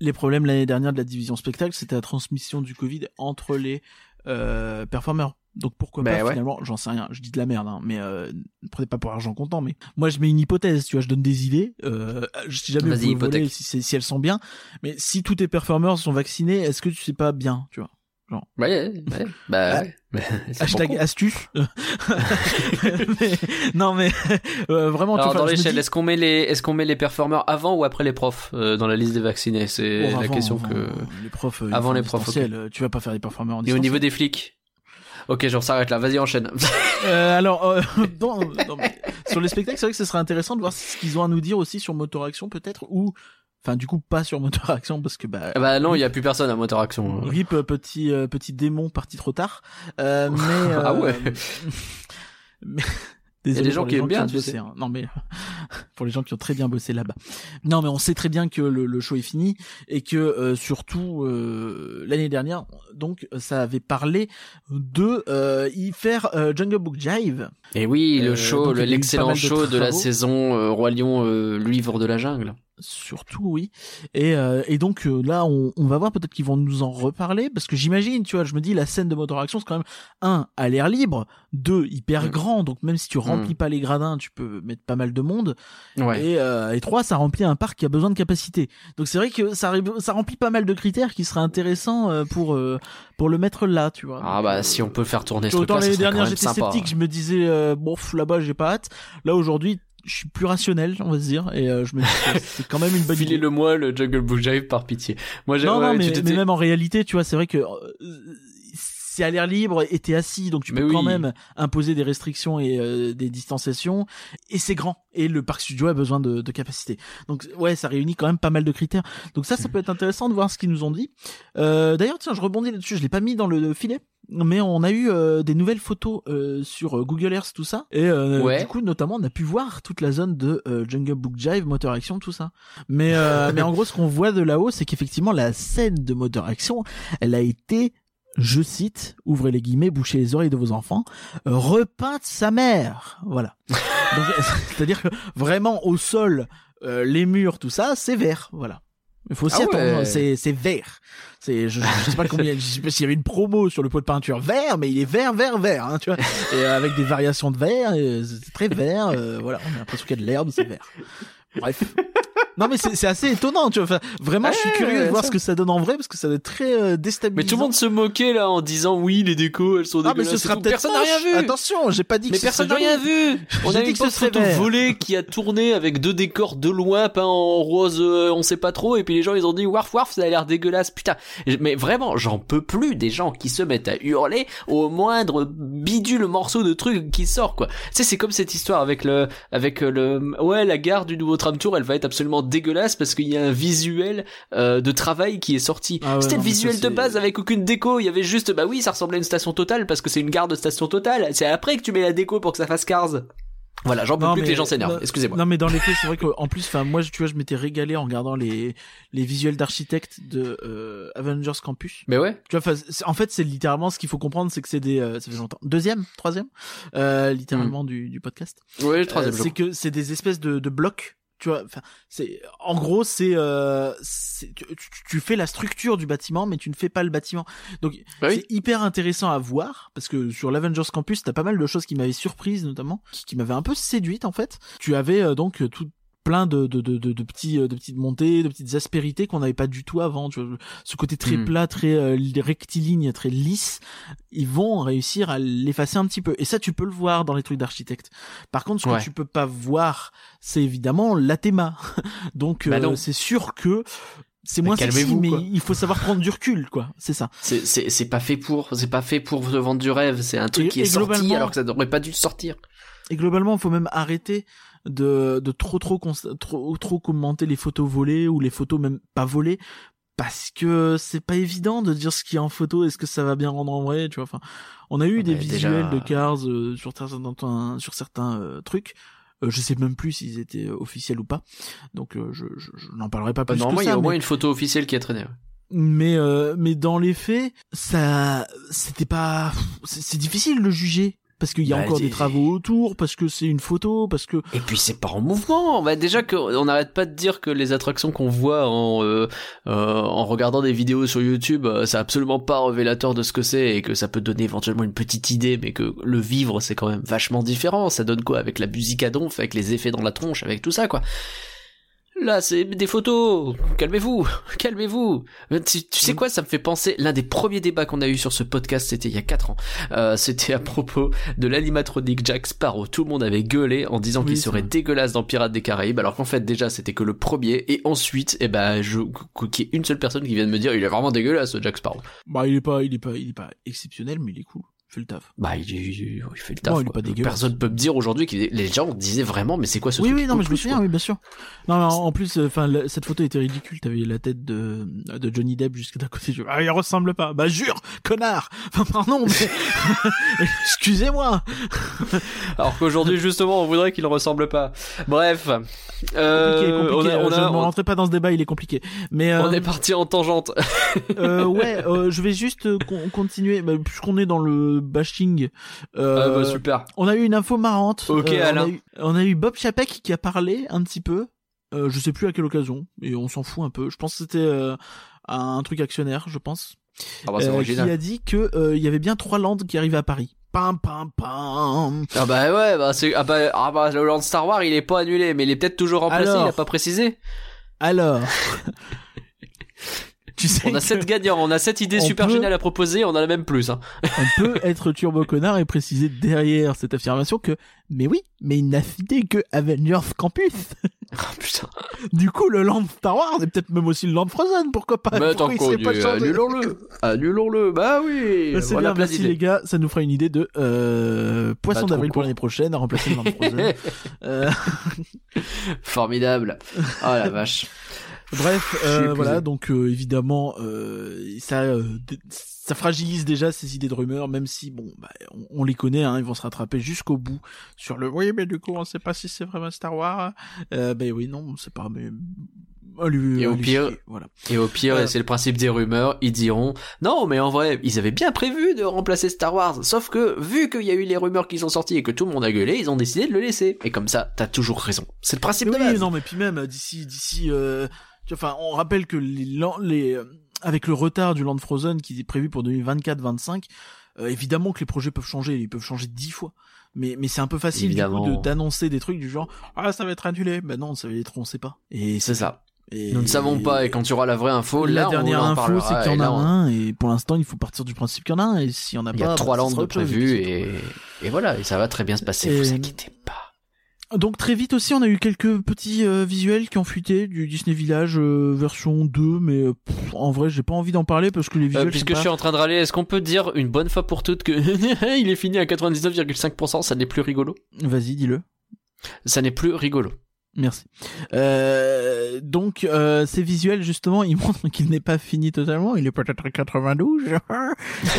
Les problèmes l'année dernière de la division spectacle, c'était la transmission du Covid entre les euh, performeurs. Donc pourquoi Bah pas ouais. finalement, j'en sais rien, je dis de la merde, hein, mais euh, ne prenez pas pour argent comptant. Mais moi je mets une hypothèse, tu vois, je donne des idées. Euh, si jamais Vas-y, vous voler, si, si elles sont bien, mais si tous tes performeurs sont vaccinés, est-ce que tu sais pas bien, tu vois? Ouais, ouais. Bah. Ah. ouais. Mais c'est Hashtag bon. astuce. Mais- non mais euh, vraiment. tu Alors vois, dans je l'échelle, dis- est-ce qu'on met les est-ce qu'on met les performeurs avant ou après les profs euh, dans la liste des vaccinés? C'est la avant, question avant, que. les profs euh, Avant les profs, euh, tu vas pas faire des performeurs en Et au niveau des flics? Ok, genre s'arrête là. Vas-y, enchaîne. Euh, alors, euh, dans- dans- sur les spectacles, c'est vrai que ce serait intéressant de voir ce qu'ils ont à nous dire aussi sur Motor Action peut-être, ou, enfin, du coup, pas sur Motor Action parce que bah. Ah bah non, il y a plus personne à moteur action. Rip euh, petit euh, petit démon parti trop tard. Euh, mais euh, Ah ouais. mais- Il y a Désolé des gens qui aiment bien, tu bossé, sais. hein. Non mais pour les gens qui ont très bien bossé là-bas. Non mais on sait très bien que le, le show est fini et que euh, surtout euh, l'année dernière, donc ça avait parlé de euh, y faire euh, Jungle Book Jive. Et oui, le Euh, show, l'excellent de show de la saison euh, Roi Lion, euh, livre de la jungle. Surtout oui. Et, euh, et donc euh, là, on, on va voir peut-être qu'ils vont nous en reparler parce que j'imagine, tu vois, je me dis la scène de Motor Action, c'est quand même un à l'air libre, deux hyper Mm. grand, donc même si tu remplis pas les gradins, tu peux mettre pas mal de monde. Ouais. Et, euh, et trois, ça remplit un parc qui a besoin de capacité. Donc c'est vrai que ça, ça remplit pas mal de critères qui seraient intéressants euh, pour euh, pour le mettre là, tu vois. Ah bah si on peut faire tourner ce Autant truc-là, ça l'année serait quand dernière même j'étais sceptique, je me disais euh, bon là-bas j'ai pas hâte. Là aujourd'hui je suis plus rationnel, on va se dire, et euh, je me dis c'est quand même une bonne idée. Filez-le moi le Jungle Book Jive par pitié. Moi Non, non, mais, mais même en réalité, tu vois, c'est vrai que euh, c'est à l'air libre et t'es assis, donc tu Mais peux quand même imposer des restrictions et euh, des distanciations. Et c'est grand. Et le parc studio a besoin de, de capacité. Donc ouais, ça réunit quand même pas mal de critères. Donc ça, ça peut être intéressant de voir ce qu'ils nous ont dit. Euh, D'ailleurs, tiens, je rebondis là-dessus. Je l'ai pas mis dans le filet. Mais on a eu euh, des nouvelles photos euh, sur euh, Google Earth, tout ça. Et euh, Ouais. du coup, notamment, on a pu voir toute la zone de euh, Jungle Book Jive, Motor Action, tout ça. Mais, euh, mais en gros, ce qu'on voit de là-haut, c'est qu'effectivement, la scène de Motor Action, elle a été, je cite, ouvrez les guillemets, bouchez les oreilles de vos enfants, repeinte sa mère. Voilà. C'est-à-dire que vraiment au sol, euh, les murs, tout ça, c'est vert. Voilà. Il faut aussi Ah ouais. attendre, c'est c'est vert. C'est je, je sais pas combien, je sais pas s'il y avait une promo sur le pot de peinture vert, mais il est vert, vert, vert, hein, tu vois. Et euh, avec des variations de vert, c'est très vert. euh, voilà, on a l'impression qu'il y a de l'herbe, c'est vert. Bref. Non mais c'est c'est assez étonnant, tu vois. Enfin, vraiment, je suis Ouais, curieux de ouais, voir ça. ce que ça donne en vrai parce que ça doit être très euh, déstabilisant. Mais tout le monde se moquait là en disant oui les décos elles sont Ah mais dégueulasses. ce sera peut-être personne n'a rien vu. Attention, j'ai pas dit que Mais ce personne n'a rien vu. On a dit que ce serait volée qui a tourné avec deux décors de loin peints en rose, euh, on sait pas trop. Et puis les gens ils ont dit warf warf ça a l'air dégueulasse. Putain. Mais vraiment j'en peux plus des gens qui se mettent à hurler au moindre bidule morceau de truc qui sort quoi. Tu sais c'est comme cette histoire avec le avec le ouais la gare du nouveau tram tour elle va être absolument dégueulasse parce qu'il y a un visuel euh, de travail qui est sorti. Ah ouais, C'était le ça, visuel de base avec aucune déco. Il y avait juste bah oui ça ressemblait à une station totale parce que c'est une gare de station totale. C'est après que tu mets la déco pour que ça fasse Cars. Voilà, j'en peux Non, plus que les gens s'énervent. Excusez-moi. Non mais dans les faits, c'est vrai qu'en plus, enfin moi, tu vois, je m'étais régalé en regardant les les visuels d'architectes de euh, Avengers Campus. Mais ouais. Tu vois, en fait, c'est littéralement ce qu'il faut comprendre, c'est que c'est des, euh, ça fait longtemps, deuxième, troisième, euh, littéralement du, du podcast. Ouais, Euh, troisième jour. c'est que c'est des espèces de, de blocs. Tu vois, enfin, c'est en gros, c'est, euh, tu, fais la structure du bâtiment, mais tu ne fais pas le bâtiment. Donc, Bah oui. c'est hyper intéressant à voir parce que sur l'Avengers Campus, t'as pas mal de choses qui m'avaient surprise notamment, qui, qui m'avaient un peu séduite en fait. Tu avais euh, donc tout plein de, de, de, de, de petits euh, de petites montées, de petites aspérités qu'on n'avait pas du tout avant. Tu vois, ce côté très Hmm. plat, très euh, rectiligne, très lisse, ils vont réussir à l'effacer un petit peu. Et ça, tu peux le voir dans les trucs d'architecte. Par contre, ce que tu peux pas voir, c'est évidemment la théma. Donc, Bah euh, non. c'est sûr que c'est Mais moins sexy, mais quoi. il faut savoir prendre du recul, quoi. C'est ça. C'est pas fait pour c'est pas fait pour te vendre du rêve. C'est un truc Et- qui est sorti alors que ça n'aurait pas dû sortir. Et globalement, il faut même arrêter de, de trop, trop, trop, trop commenter les photos volées ou les photos même pas volées. Parce que c'est pas évident de dire ce qu'il y a en photo, est-ce que ça va bien rendre en vrai, tu vois. Enfin, on a eu Ah des bah, visuels déjà- de Cars euh, sur certains, sur certains euh, trucs. Euh, je sais même plus s'ils étaient euh, officiels ou pas. Donc je, je, je n'en parlerai pas Bah, plus normalement il y a au moins mais- une photo officielle qui a traîné. mais euh, mais dans les faits, ça c'était pas c'est difficile de juger parce qu'il y a Bah, encore des travaux autour, parce que c'est une photo, parce que Et puis c'est pas en mouvement. Bah déjà que on n'arrête pas de dire que les attractions qu'on voit en euh, euh, en regardant des vidéos sur YouTube, euh, c'est absolument pas révélateur de ce que c'est et que ça peut donner éventuellement une petite idée, mais que le vivre c'est quand même vachement différent. Ça donne quoi avec la musique à donf, avec les effets dans la tronche, avec tout ça quoi. Là, c'est des photos. Calmez-vous, calmez-vous. Euh, Tu, tu sais quoi, ça me fait penser. L'un des premiers débats qu'on a eu sur ce podcast, c'était il y a 4 ans. Euh, c'était à propos de l'animatronique Jack Sparrow. Tout le monde avait gueulé en disant Oui, qu'il serait dégueulasse dans Pirates des Caraïbes, alors qu'en fait déjà c'était que le premier. Et ensuite, eh ben, je qu'il y ait une seule personne qui vienne me dire, il est vraiment dégueulasse, ce Jack Sparrow. bah il est pas il est pas il est pas exceptionnel, mais il est cool, fait le taf. Bah, il, il- il fait le taf. Non, il est pas dégueulasse. Personne peut me dire aujourd'hui que les gens disaient vraiment, mais c'est quoi ce Oui truc oui non mais je me souviens oui bien sûr. Non mais en plus enfin cette photo était ridicule, t'avais la tête de de Johnny Depp jusque d'un côté. Je... Ah il ressemble pas. Bah jure, connard. Enfin pardon mais excusez-moi. Alors qu'aujourd'hui justement, on voudrait qu'il ressemble pas. Bref, euh, Compliqué, compliqué. on a, on je a- ne on- rentrais pas dans ce débat, il est compliqué. Mais euh, on est parti en tangente. Euh, ouais, euh, je vais juste euh, con- continuer, bah, puisqu'on est dans le bashing. Euh, Ah bah super. On a eu une info marrante. Ok, Euh, on, Alain. a eu, on a eu Bob Chapek qui a parlé un petit peu. Euh, je sais plus à quelle occasion, et on s'en fout un peu. Je pense que c'était euh, un truc actionnaire, je pense, Ah bah c'est euh, qui a dit que il y avait bien trois landes qui arrivaient à Paris. Pam pam pam. Ah bah ouais, bah c'est ah bah, ah bah le Land Star Wars il est pas annulé, mais il est peut-être toujours remplacé. Alors. Il a pas précisé. Alors, tu sais On a sept gagnants, on a sept idées super peut- géniales à proposer, on en a même plus. Hein. on peut être turbo connard et préciser derrière cette affirmation que, mais oui, mais il n'a cité que Avengers Campus. Oh putain. Du coup, le land Star Wars est peut-être même aussi le land Frozen, pourquoi pas? Mais il qu'on annulons-le. Annulons-le. Bah oui. Bah, c'est voilà bien, merci les gars, ça nous fera une idée de euh, Poisson d'avril pour l'année prochaine à remplacer le land Frozen. Euh, Formidable. Oh la vache. Bref, euh, voilà, donc euh, évidemment, euh, ça, euh, ça fragilise déjà ces idées de rumeurs, même si bon, bah, on, on les connaît, hein, ils vont se rattraper jusqu'au bout sur le. Oui, mais du coup, on sait pas si c'est vraiment Star Wars. Euh, ben oui, non, on sait pas, mais. Allez, Et au pire- chier, voilà. Et au pire, et c'est le principe des rumeurs, ils diront non, mais en vrai, ils avaient bien prévu de remplacer Star Wars, sauf que vu qu'il y a eu les rumeurs qui sont sorties et que tout le monde a gueulé, ils ont décidé de le laisser. Et comme ça, t'as toujours raison. C'est le principe de Oui, base. non, mais puis même d'ici, d'ici, euh, enfin, on rappelle que les, les, euh, avec le retard du Land Frozen qui est prévu pour 2024-25, euh, évidemment que les projets peuvent changer, ils peuvent changer dix fois. Mais, mais c'est un peu facile de- d'annoncer des trucs du genre ah ça va être annulé. Ben non, ça va être on sait pas. Et C'est ça. et- Nous ne savons pas, et quand tu auras la vraie info, la là, dernière on en info, c'est qu'il y en a on- un, et pour l'instant, il faut partir du principe qu'il y en a un, et s'il y en a Il y pas, a trois bah, landes de prévues, et, et voilà, et ça va très bien se passer, Et- vous inquiétez pas. Donc très vite aussi, on a eu quelques petits euh, visuels qui ont fuité du Disney Village euh, version 2, mais euh, pff, en vrai, j'ai pas envie d'en parler parce que les Euh, visuels puisque sont je suis en train de râler, est-ce qu'on peut dire une bonne fois pour toutes que il est fini à 99,5%, ça n'est plus rigolo? Vas-y, dis-le. Ça n'est plus rigolo. Merci. Euh, donc, euh, ces visuels, justement, ils montrent qu'il n'est pas fini totalement. Il est peut-être à 92. Et,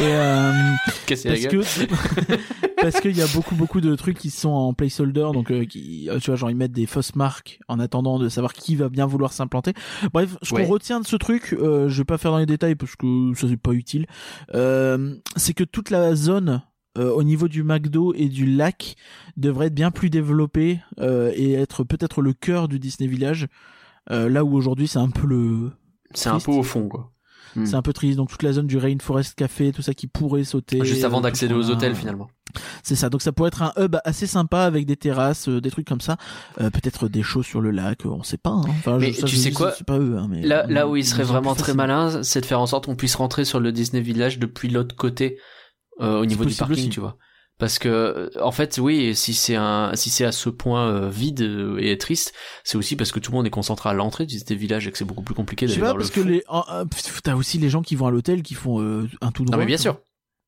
euh, la parce gueule. que parce qu'il y a beaucoup beaucoup de trucs qui sont en placeholder donc euh, qui euh, tu vois genre ils mettent des fausses marques en attendant de savoir qui va bien vouloir s'implanter bref ce Ouais. qu'on retient de ce truc euh, je vais pas faire dans les détails parce que ça c'est pas utile euh, c'est que toute la zone euh, au niveau du McDo et du lac devrait être bien plus développée euh, et être peut-être le cœur du Disney Village euh, là où aujourd'hui c'est un peu le C'est un peu au fond, quoi. Hmm. c'est un peu triste donc toute la zone du Rainforest Café tout ça qui pourrait sauter Juste avant d'accéder aux hôtels, finalement. C'est ça, donc ça pourrait être un hub assez sympa avec des terrasses, euh, des trucs comme ça, Euh, peut-être des shows sur le lac, on sait pas. Hein. Enfin, Mais je- ça, tu je sais dis, quoi C'est pas eux, hein, mais Là, là où il ils serait ont vraiment très facile. malin, c'est de faire en sorte qu'on puisse rentrer sur le Disney Village depuis l'autre côté, euh, au niveau du parking, aussi. tu vois. Parce que, euh, en fait, oui, si c'est un, si c'est à ce point euh, vide euh, et triste, c'est aussi parce que tout le monde est concentré à l'entrée du Disney Village et que c'est beaucoup plus compliqué d'aller vers le parce que les, euh, t'as aussi les gens qui vont à l'hôtel qui font euh, un tout droit. Non mais bien sûr.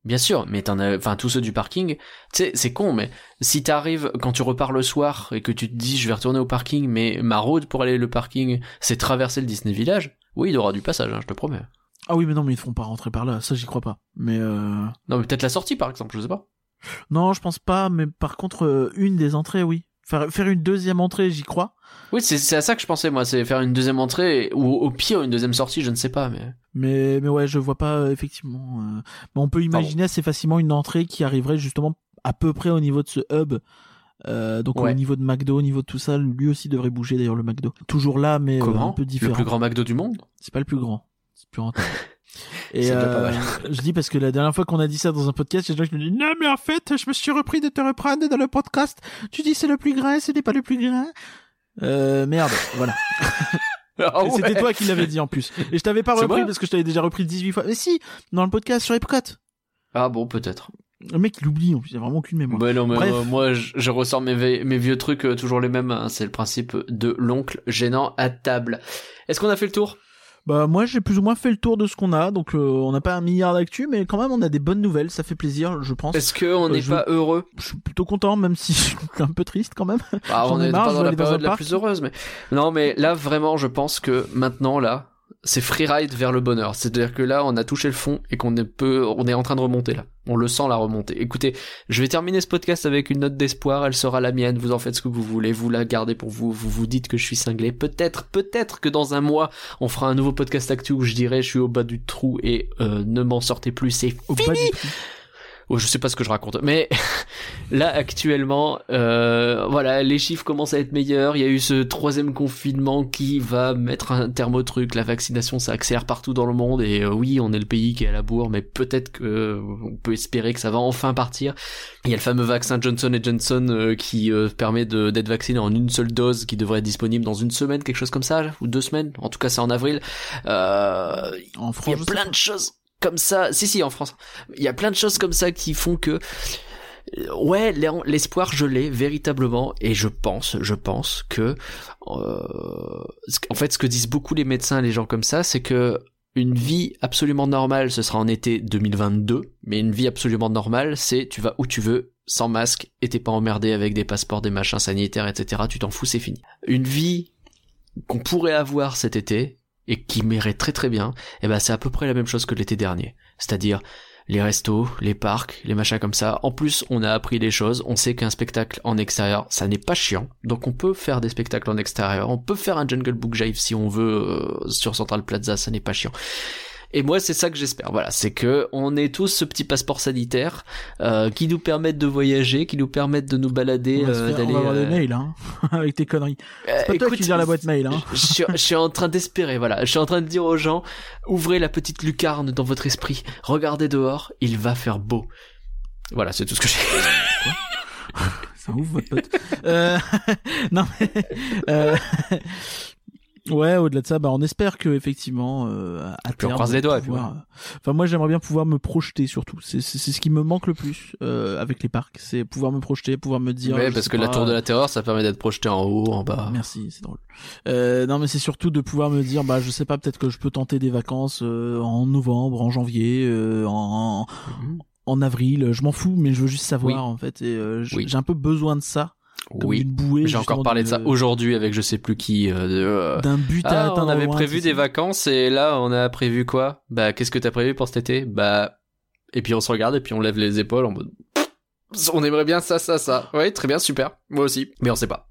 Bien sûr, mais t'en as, enfin, tous ceux du parking, tu sais, c'est con, mais si t'arrives, quand tu repars le soir et que tu te dis, je vais retourner au parking, mais ma route pour aller le parking, c'est traverser le Disney Village, oui, il y aura du passage, hein, je te promets. Ah oui, mais non, mais ils font pas rentrer par là, ça j'y crois pas. Mais euh... Non, mais peut-être la sortie, par exemple, je sais pas. non, je pense pas. Mais par contre, euh, une des entrées, oui. Faire, faire une deuxième entrée, j'y crois. Oui, c'est, à ça que je pensais, moi, c'est faire une deuxième entrée, ou au pire, une deuxième sortie, je ne sais pas, mais... Mais mais ouais, je vois pas euh, effectivement. euh, Mais on peut imaginer assez facilement une entrée qui arriverait justement à peu près au niveau de ce hub. Euh, donc Ouais. au niveau de McDo, au niveau de tout ça, lui aussi devrait bouger d'ailleurs le McDo. Toujours là, mais Comment un peu différent. Le plus grand McDo du monde? C'est pas le plus grand. C'est plus rentable. Et euh, je dis parce que la dernière fois qu'on a dit ça dans un podcast, il y a des gens qui me disent non mais en fait je me suis repris de te reprendre dans le podcast. Tu dis c'est le plus grand, ce n'est pas le plus grand. Euh, merde, voilà. Et C'était toi qui l'avais dit en plus. Et je t'avais pas repris parce que je t'avais déjà repris 18 fois. Mais si, dans le podcast sur Epcot. Ah bon, peut-être. Le mec il oublie, en plus, il a vraiment aucune mémoire. Bah non, mais Bref. euh, moi, je, je ressors mes vieux trucs euh, toujours les mêmes. hein. C'est le principe de l'oncle gênant à table. Est-ce qu'on a fait le tour? Bah moi j'ai plus ou moins fait le tour de ce qu'on a, donc euh, on n'a pas un milliard d'actu, mais quand même on a des bonnes nouvelles, ça fait plaisir, je pense. Est-ce qu'on Euh, n'est je- pas heureux? Je suis plutôt content, même si je suis un peu triste quand même. Ah, J'en On marre, pas dans la dans période la plus heureuse, mais non, mais là vraiment, je pense que maintenant là, c'est freeride vers le bonheur. C'est-à-dire que là, on a touché le fond et qu'on est peu, on est en train de remonter là. On le sent la remontée. Écoutez, je vais terminer ce podcast avec une note d'espoir. Elle sera la mienne. Vous en faites ce que vous voulez. Vous la gardez pour vous. Vous vous dites que je suis cinglé. Peut-être, peut-être que dans un mois, on fera un nouveau podcast actu où je dirai je suis au bas du trou et euh, ne m'en sortez plus. C'est Au bas fini. du trou. Oh, je sais pas ce que je raconte, mais là actuellement, euh, voilà, les chiffres commencent à être meilleurs. Il y a eu ce troisième confinement qui va mettre un terme au truc. La vaccination, ça accélère partout dans le monde et euh, oui, on est le pays qui est à la bourre, mais peut-être que euh, on peut espérer que ça va enfin partir. Il y a le fameux vaccin Johnson Johnson euh, qui euh, permet d'être vacciné en une seule dose, qui devrait être disponible dans une semaine, quelque chose comme ça, ou deux semaines. En tout cas, c'est en avril. Euh, En il France, y a plein de choses comme ça. Si, si, en France. Il y a plein de choses comme ça qui font que Euh, Ouais, l'e- l'espoir je l'ai véritablement et je pense, je pense que euh, ce- en fait ce que disent beaucoup les médecins, les gens comme ça, c'est que une vie absolument normale, ce sera en été 2022, mais une vie absolument normale, c'est tu vas où tu veux, sans masque, et t'es pas emmerdé avec des passeports, des machins sanitaires, etc. Tu t'en fous, c'est fini. Une vie qu'on pourrait avoir cet été et qui m'irait très très bien, eh ben c'est à peu près la même chose que l'été dernier. C'est-à-dire les restos, les parcs, les machins comme ça. En plus, on a appris des choses. On sait qu'un spectacle en extérieur, ça n'est pas chiant. Donc on peut faire des spectacles en extérieur. On peut faire un Jungle Book Jive si on veut euh, sur Central Plaza, ça n'est pas chiant. Et moi, c'est ça que j'espère. Voilà, c'est que on ait tous ce petit passeport sanitaire euh, qui nous permette de voyager, qui nous permette de nous balader, On va, se euh, faire- on d'aller. va avoir des euh, mails, hein, avec tes conneries. euh, C'est pas toi écoute, qui gère la boîte mail, hein. je, suis- je suis en train d'espérer, voilà. Je suis en train de dire aux gens, ouvrez la petite lucarne dans votre esprit, regardez dehors, il va faire beau. Voilà, c'est tout ce que j'ai. C'est un ouf, votre pote. euh, non, mais, euh, ouais, au-delà de ça, bah, on espère que, effectivement, euh, à Puis on terme, croise on va les doigts, et puis pouvoir- Enfin, moi, j'aimerais bien pouvoir me projeter, surtout. C'est, c'est, c'est ce qui me manque le plus, euh, avec les parcs. C'est pouvoir me projeter, pouvoir me dire. Ouais, parce que la tour de la terreur, ça permet d'être projeté en haut, en bas. Merci, c'est drôle. Euh, non, mais c'est surtout de pouvoir me dire, bah, je sais pas, peut-être que je peux tenter des vacances euh, en novembre, en janvier, euh, en, Mhm. en avril. Je m'en fous, mais je veux juste savoir Oui. en fait. Et euh, Oui. j'ai un peu besoin de ça, comme Oui. bouée. J'ai encore parlé de ça d'une- aujourd'hui avec je sais plus qui. euh, euh, D'un but à Ah, atteindre. on avait prévu des vacances et là on a prévu quoi? Bah qu'est-ce que t'as prévu pour cet été? Bah et puis on se regarde et puis on lève les épaules en mode on aimerait bien ça ça ça. Ouais très bien super moi aussi mais on sait pas.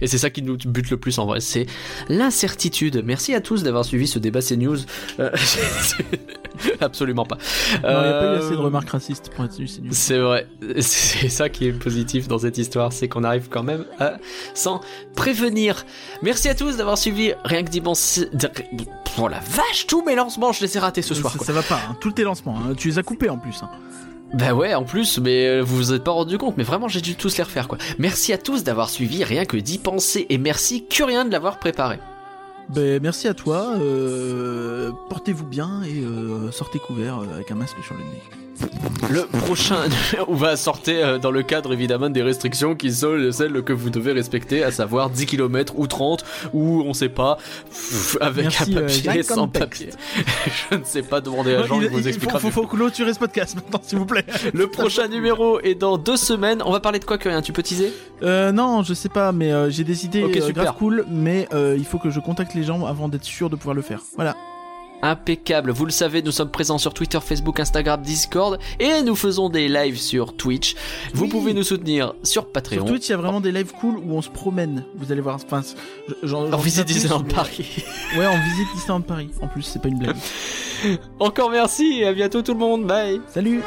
Et c'est ça qui nous bute le plus en vrai, c'est l'incertitude. Merci à tous d'avoir suivi ce débat CNews. Euh, Absolument pas. Il n'y a pas eu Euh, assez de remarques racistes pour être nul. c'est vrai, c'est ça qui est positif dans cette histoire, c'est qu'on arrive quand même à s'en prévenir. Merci à tous d'avoir suivi Rien que dimanche. Oh la vache, tous mes lancements, je les ai ratés ce soir. ça, Quoi. ça va pas, hein. tous tes lancements, hein. tu les as coupés en plus. Hein. Bah ouais, en plus, mais euh, vous vous êtes pas rendu compte, mais vraiment j'ai dû tous les refaire quoi. Merci à tous d'avoir suivi Rien que d'y penser et merci Curien de l'avoir préparé. Ben, merci à toi, euh, portez-vous bien et euh, sortez couvert euh, avec un masque sur le nez. Le prochain, on va sortir euh, dans le cadre évidemment des restrictions qui sont celles que vous devez respecter, à savoir 10 km ou 30 ou on sait pas, avec Merci, un euh, papier, Jacques sans papier. Je ne sais pas demander à Jean, il, il, vous il- expliquera. faut, faut, faut clôturer ce podcast maintenant, s'il vous plaît. Le prochain numéro est dans deux semaines. On va parler de quoi, Curien? Tu peux teaser? Euh, non, je sais pas, mais euh, j'ai des idées euh, super. grave cool, mais euh, il faut que je contacte les gens avant d'être sûr de pouvoir le faire. Voilà. Impeccable. Vous le savez, nous sommes présents sur Twitter, Facebook, Instagram, Discord et nous faisons des lives sur Twitch. Vous Oui. pouvez nous soutenir sur Patreon. Sur Twitch, il y a vraiment des lives cool où on se promène. Vous allez voir. Enfin, j'en, En visite Disneyland mais- Paris. Ouais, en visite Disneyland Paris. En plus, c'est pas une blague. Encore merci et à bientôt tout le monde. Bye. Salut.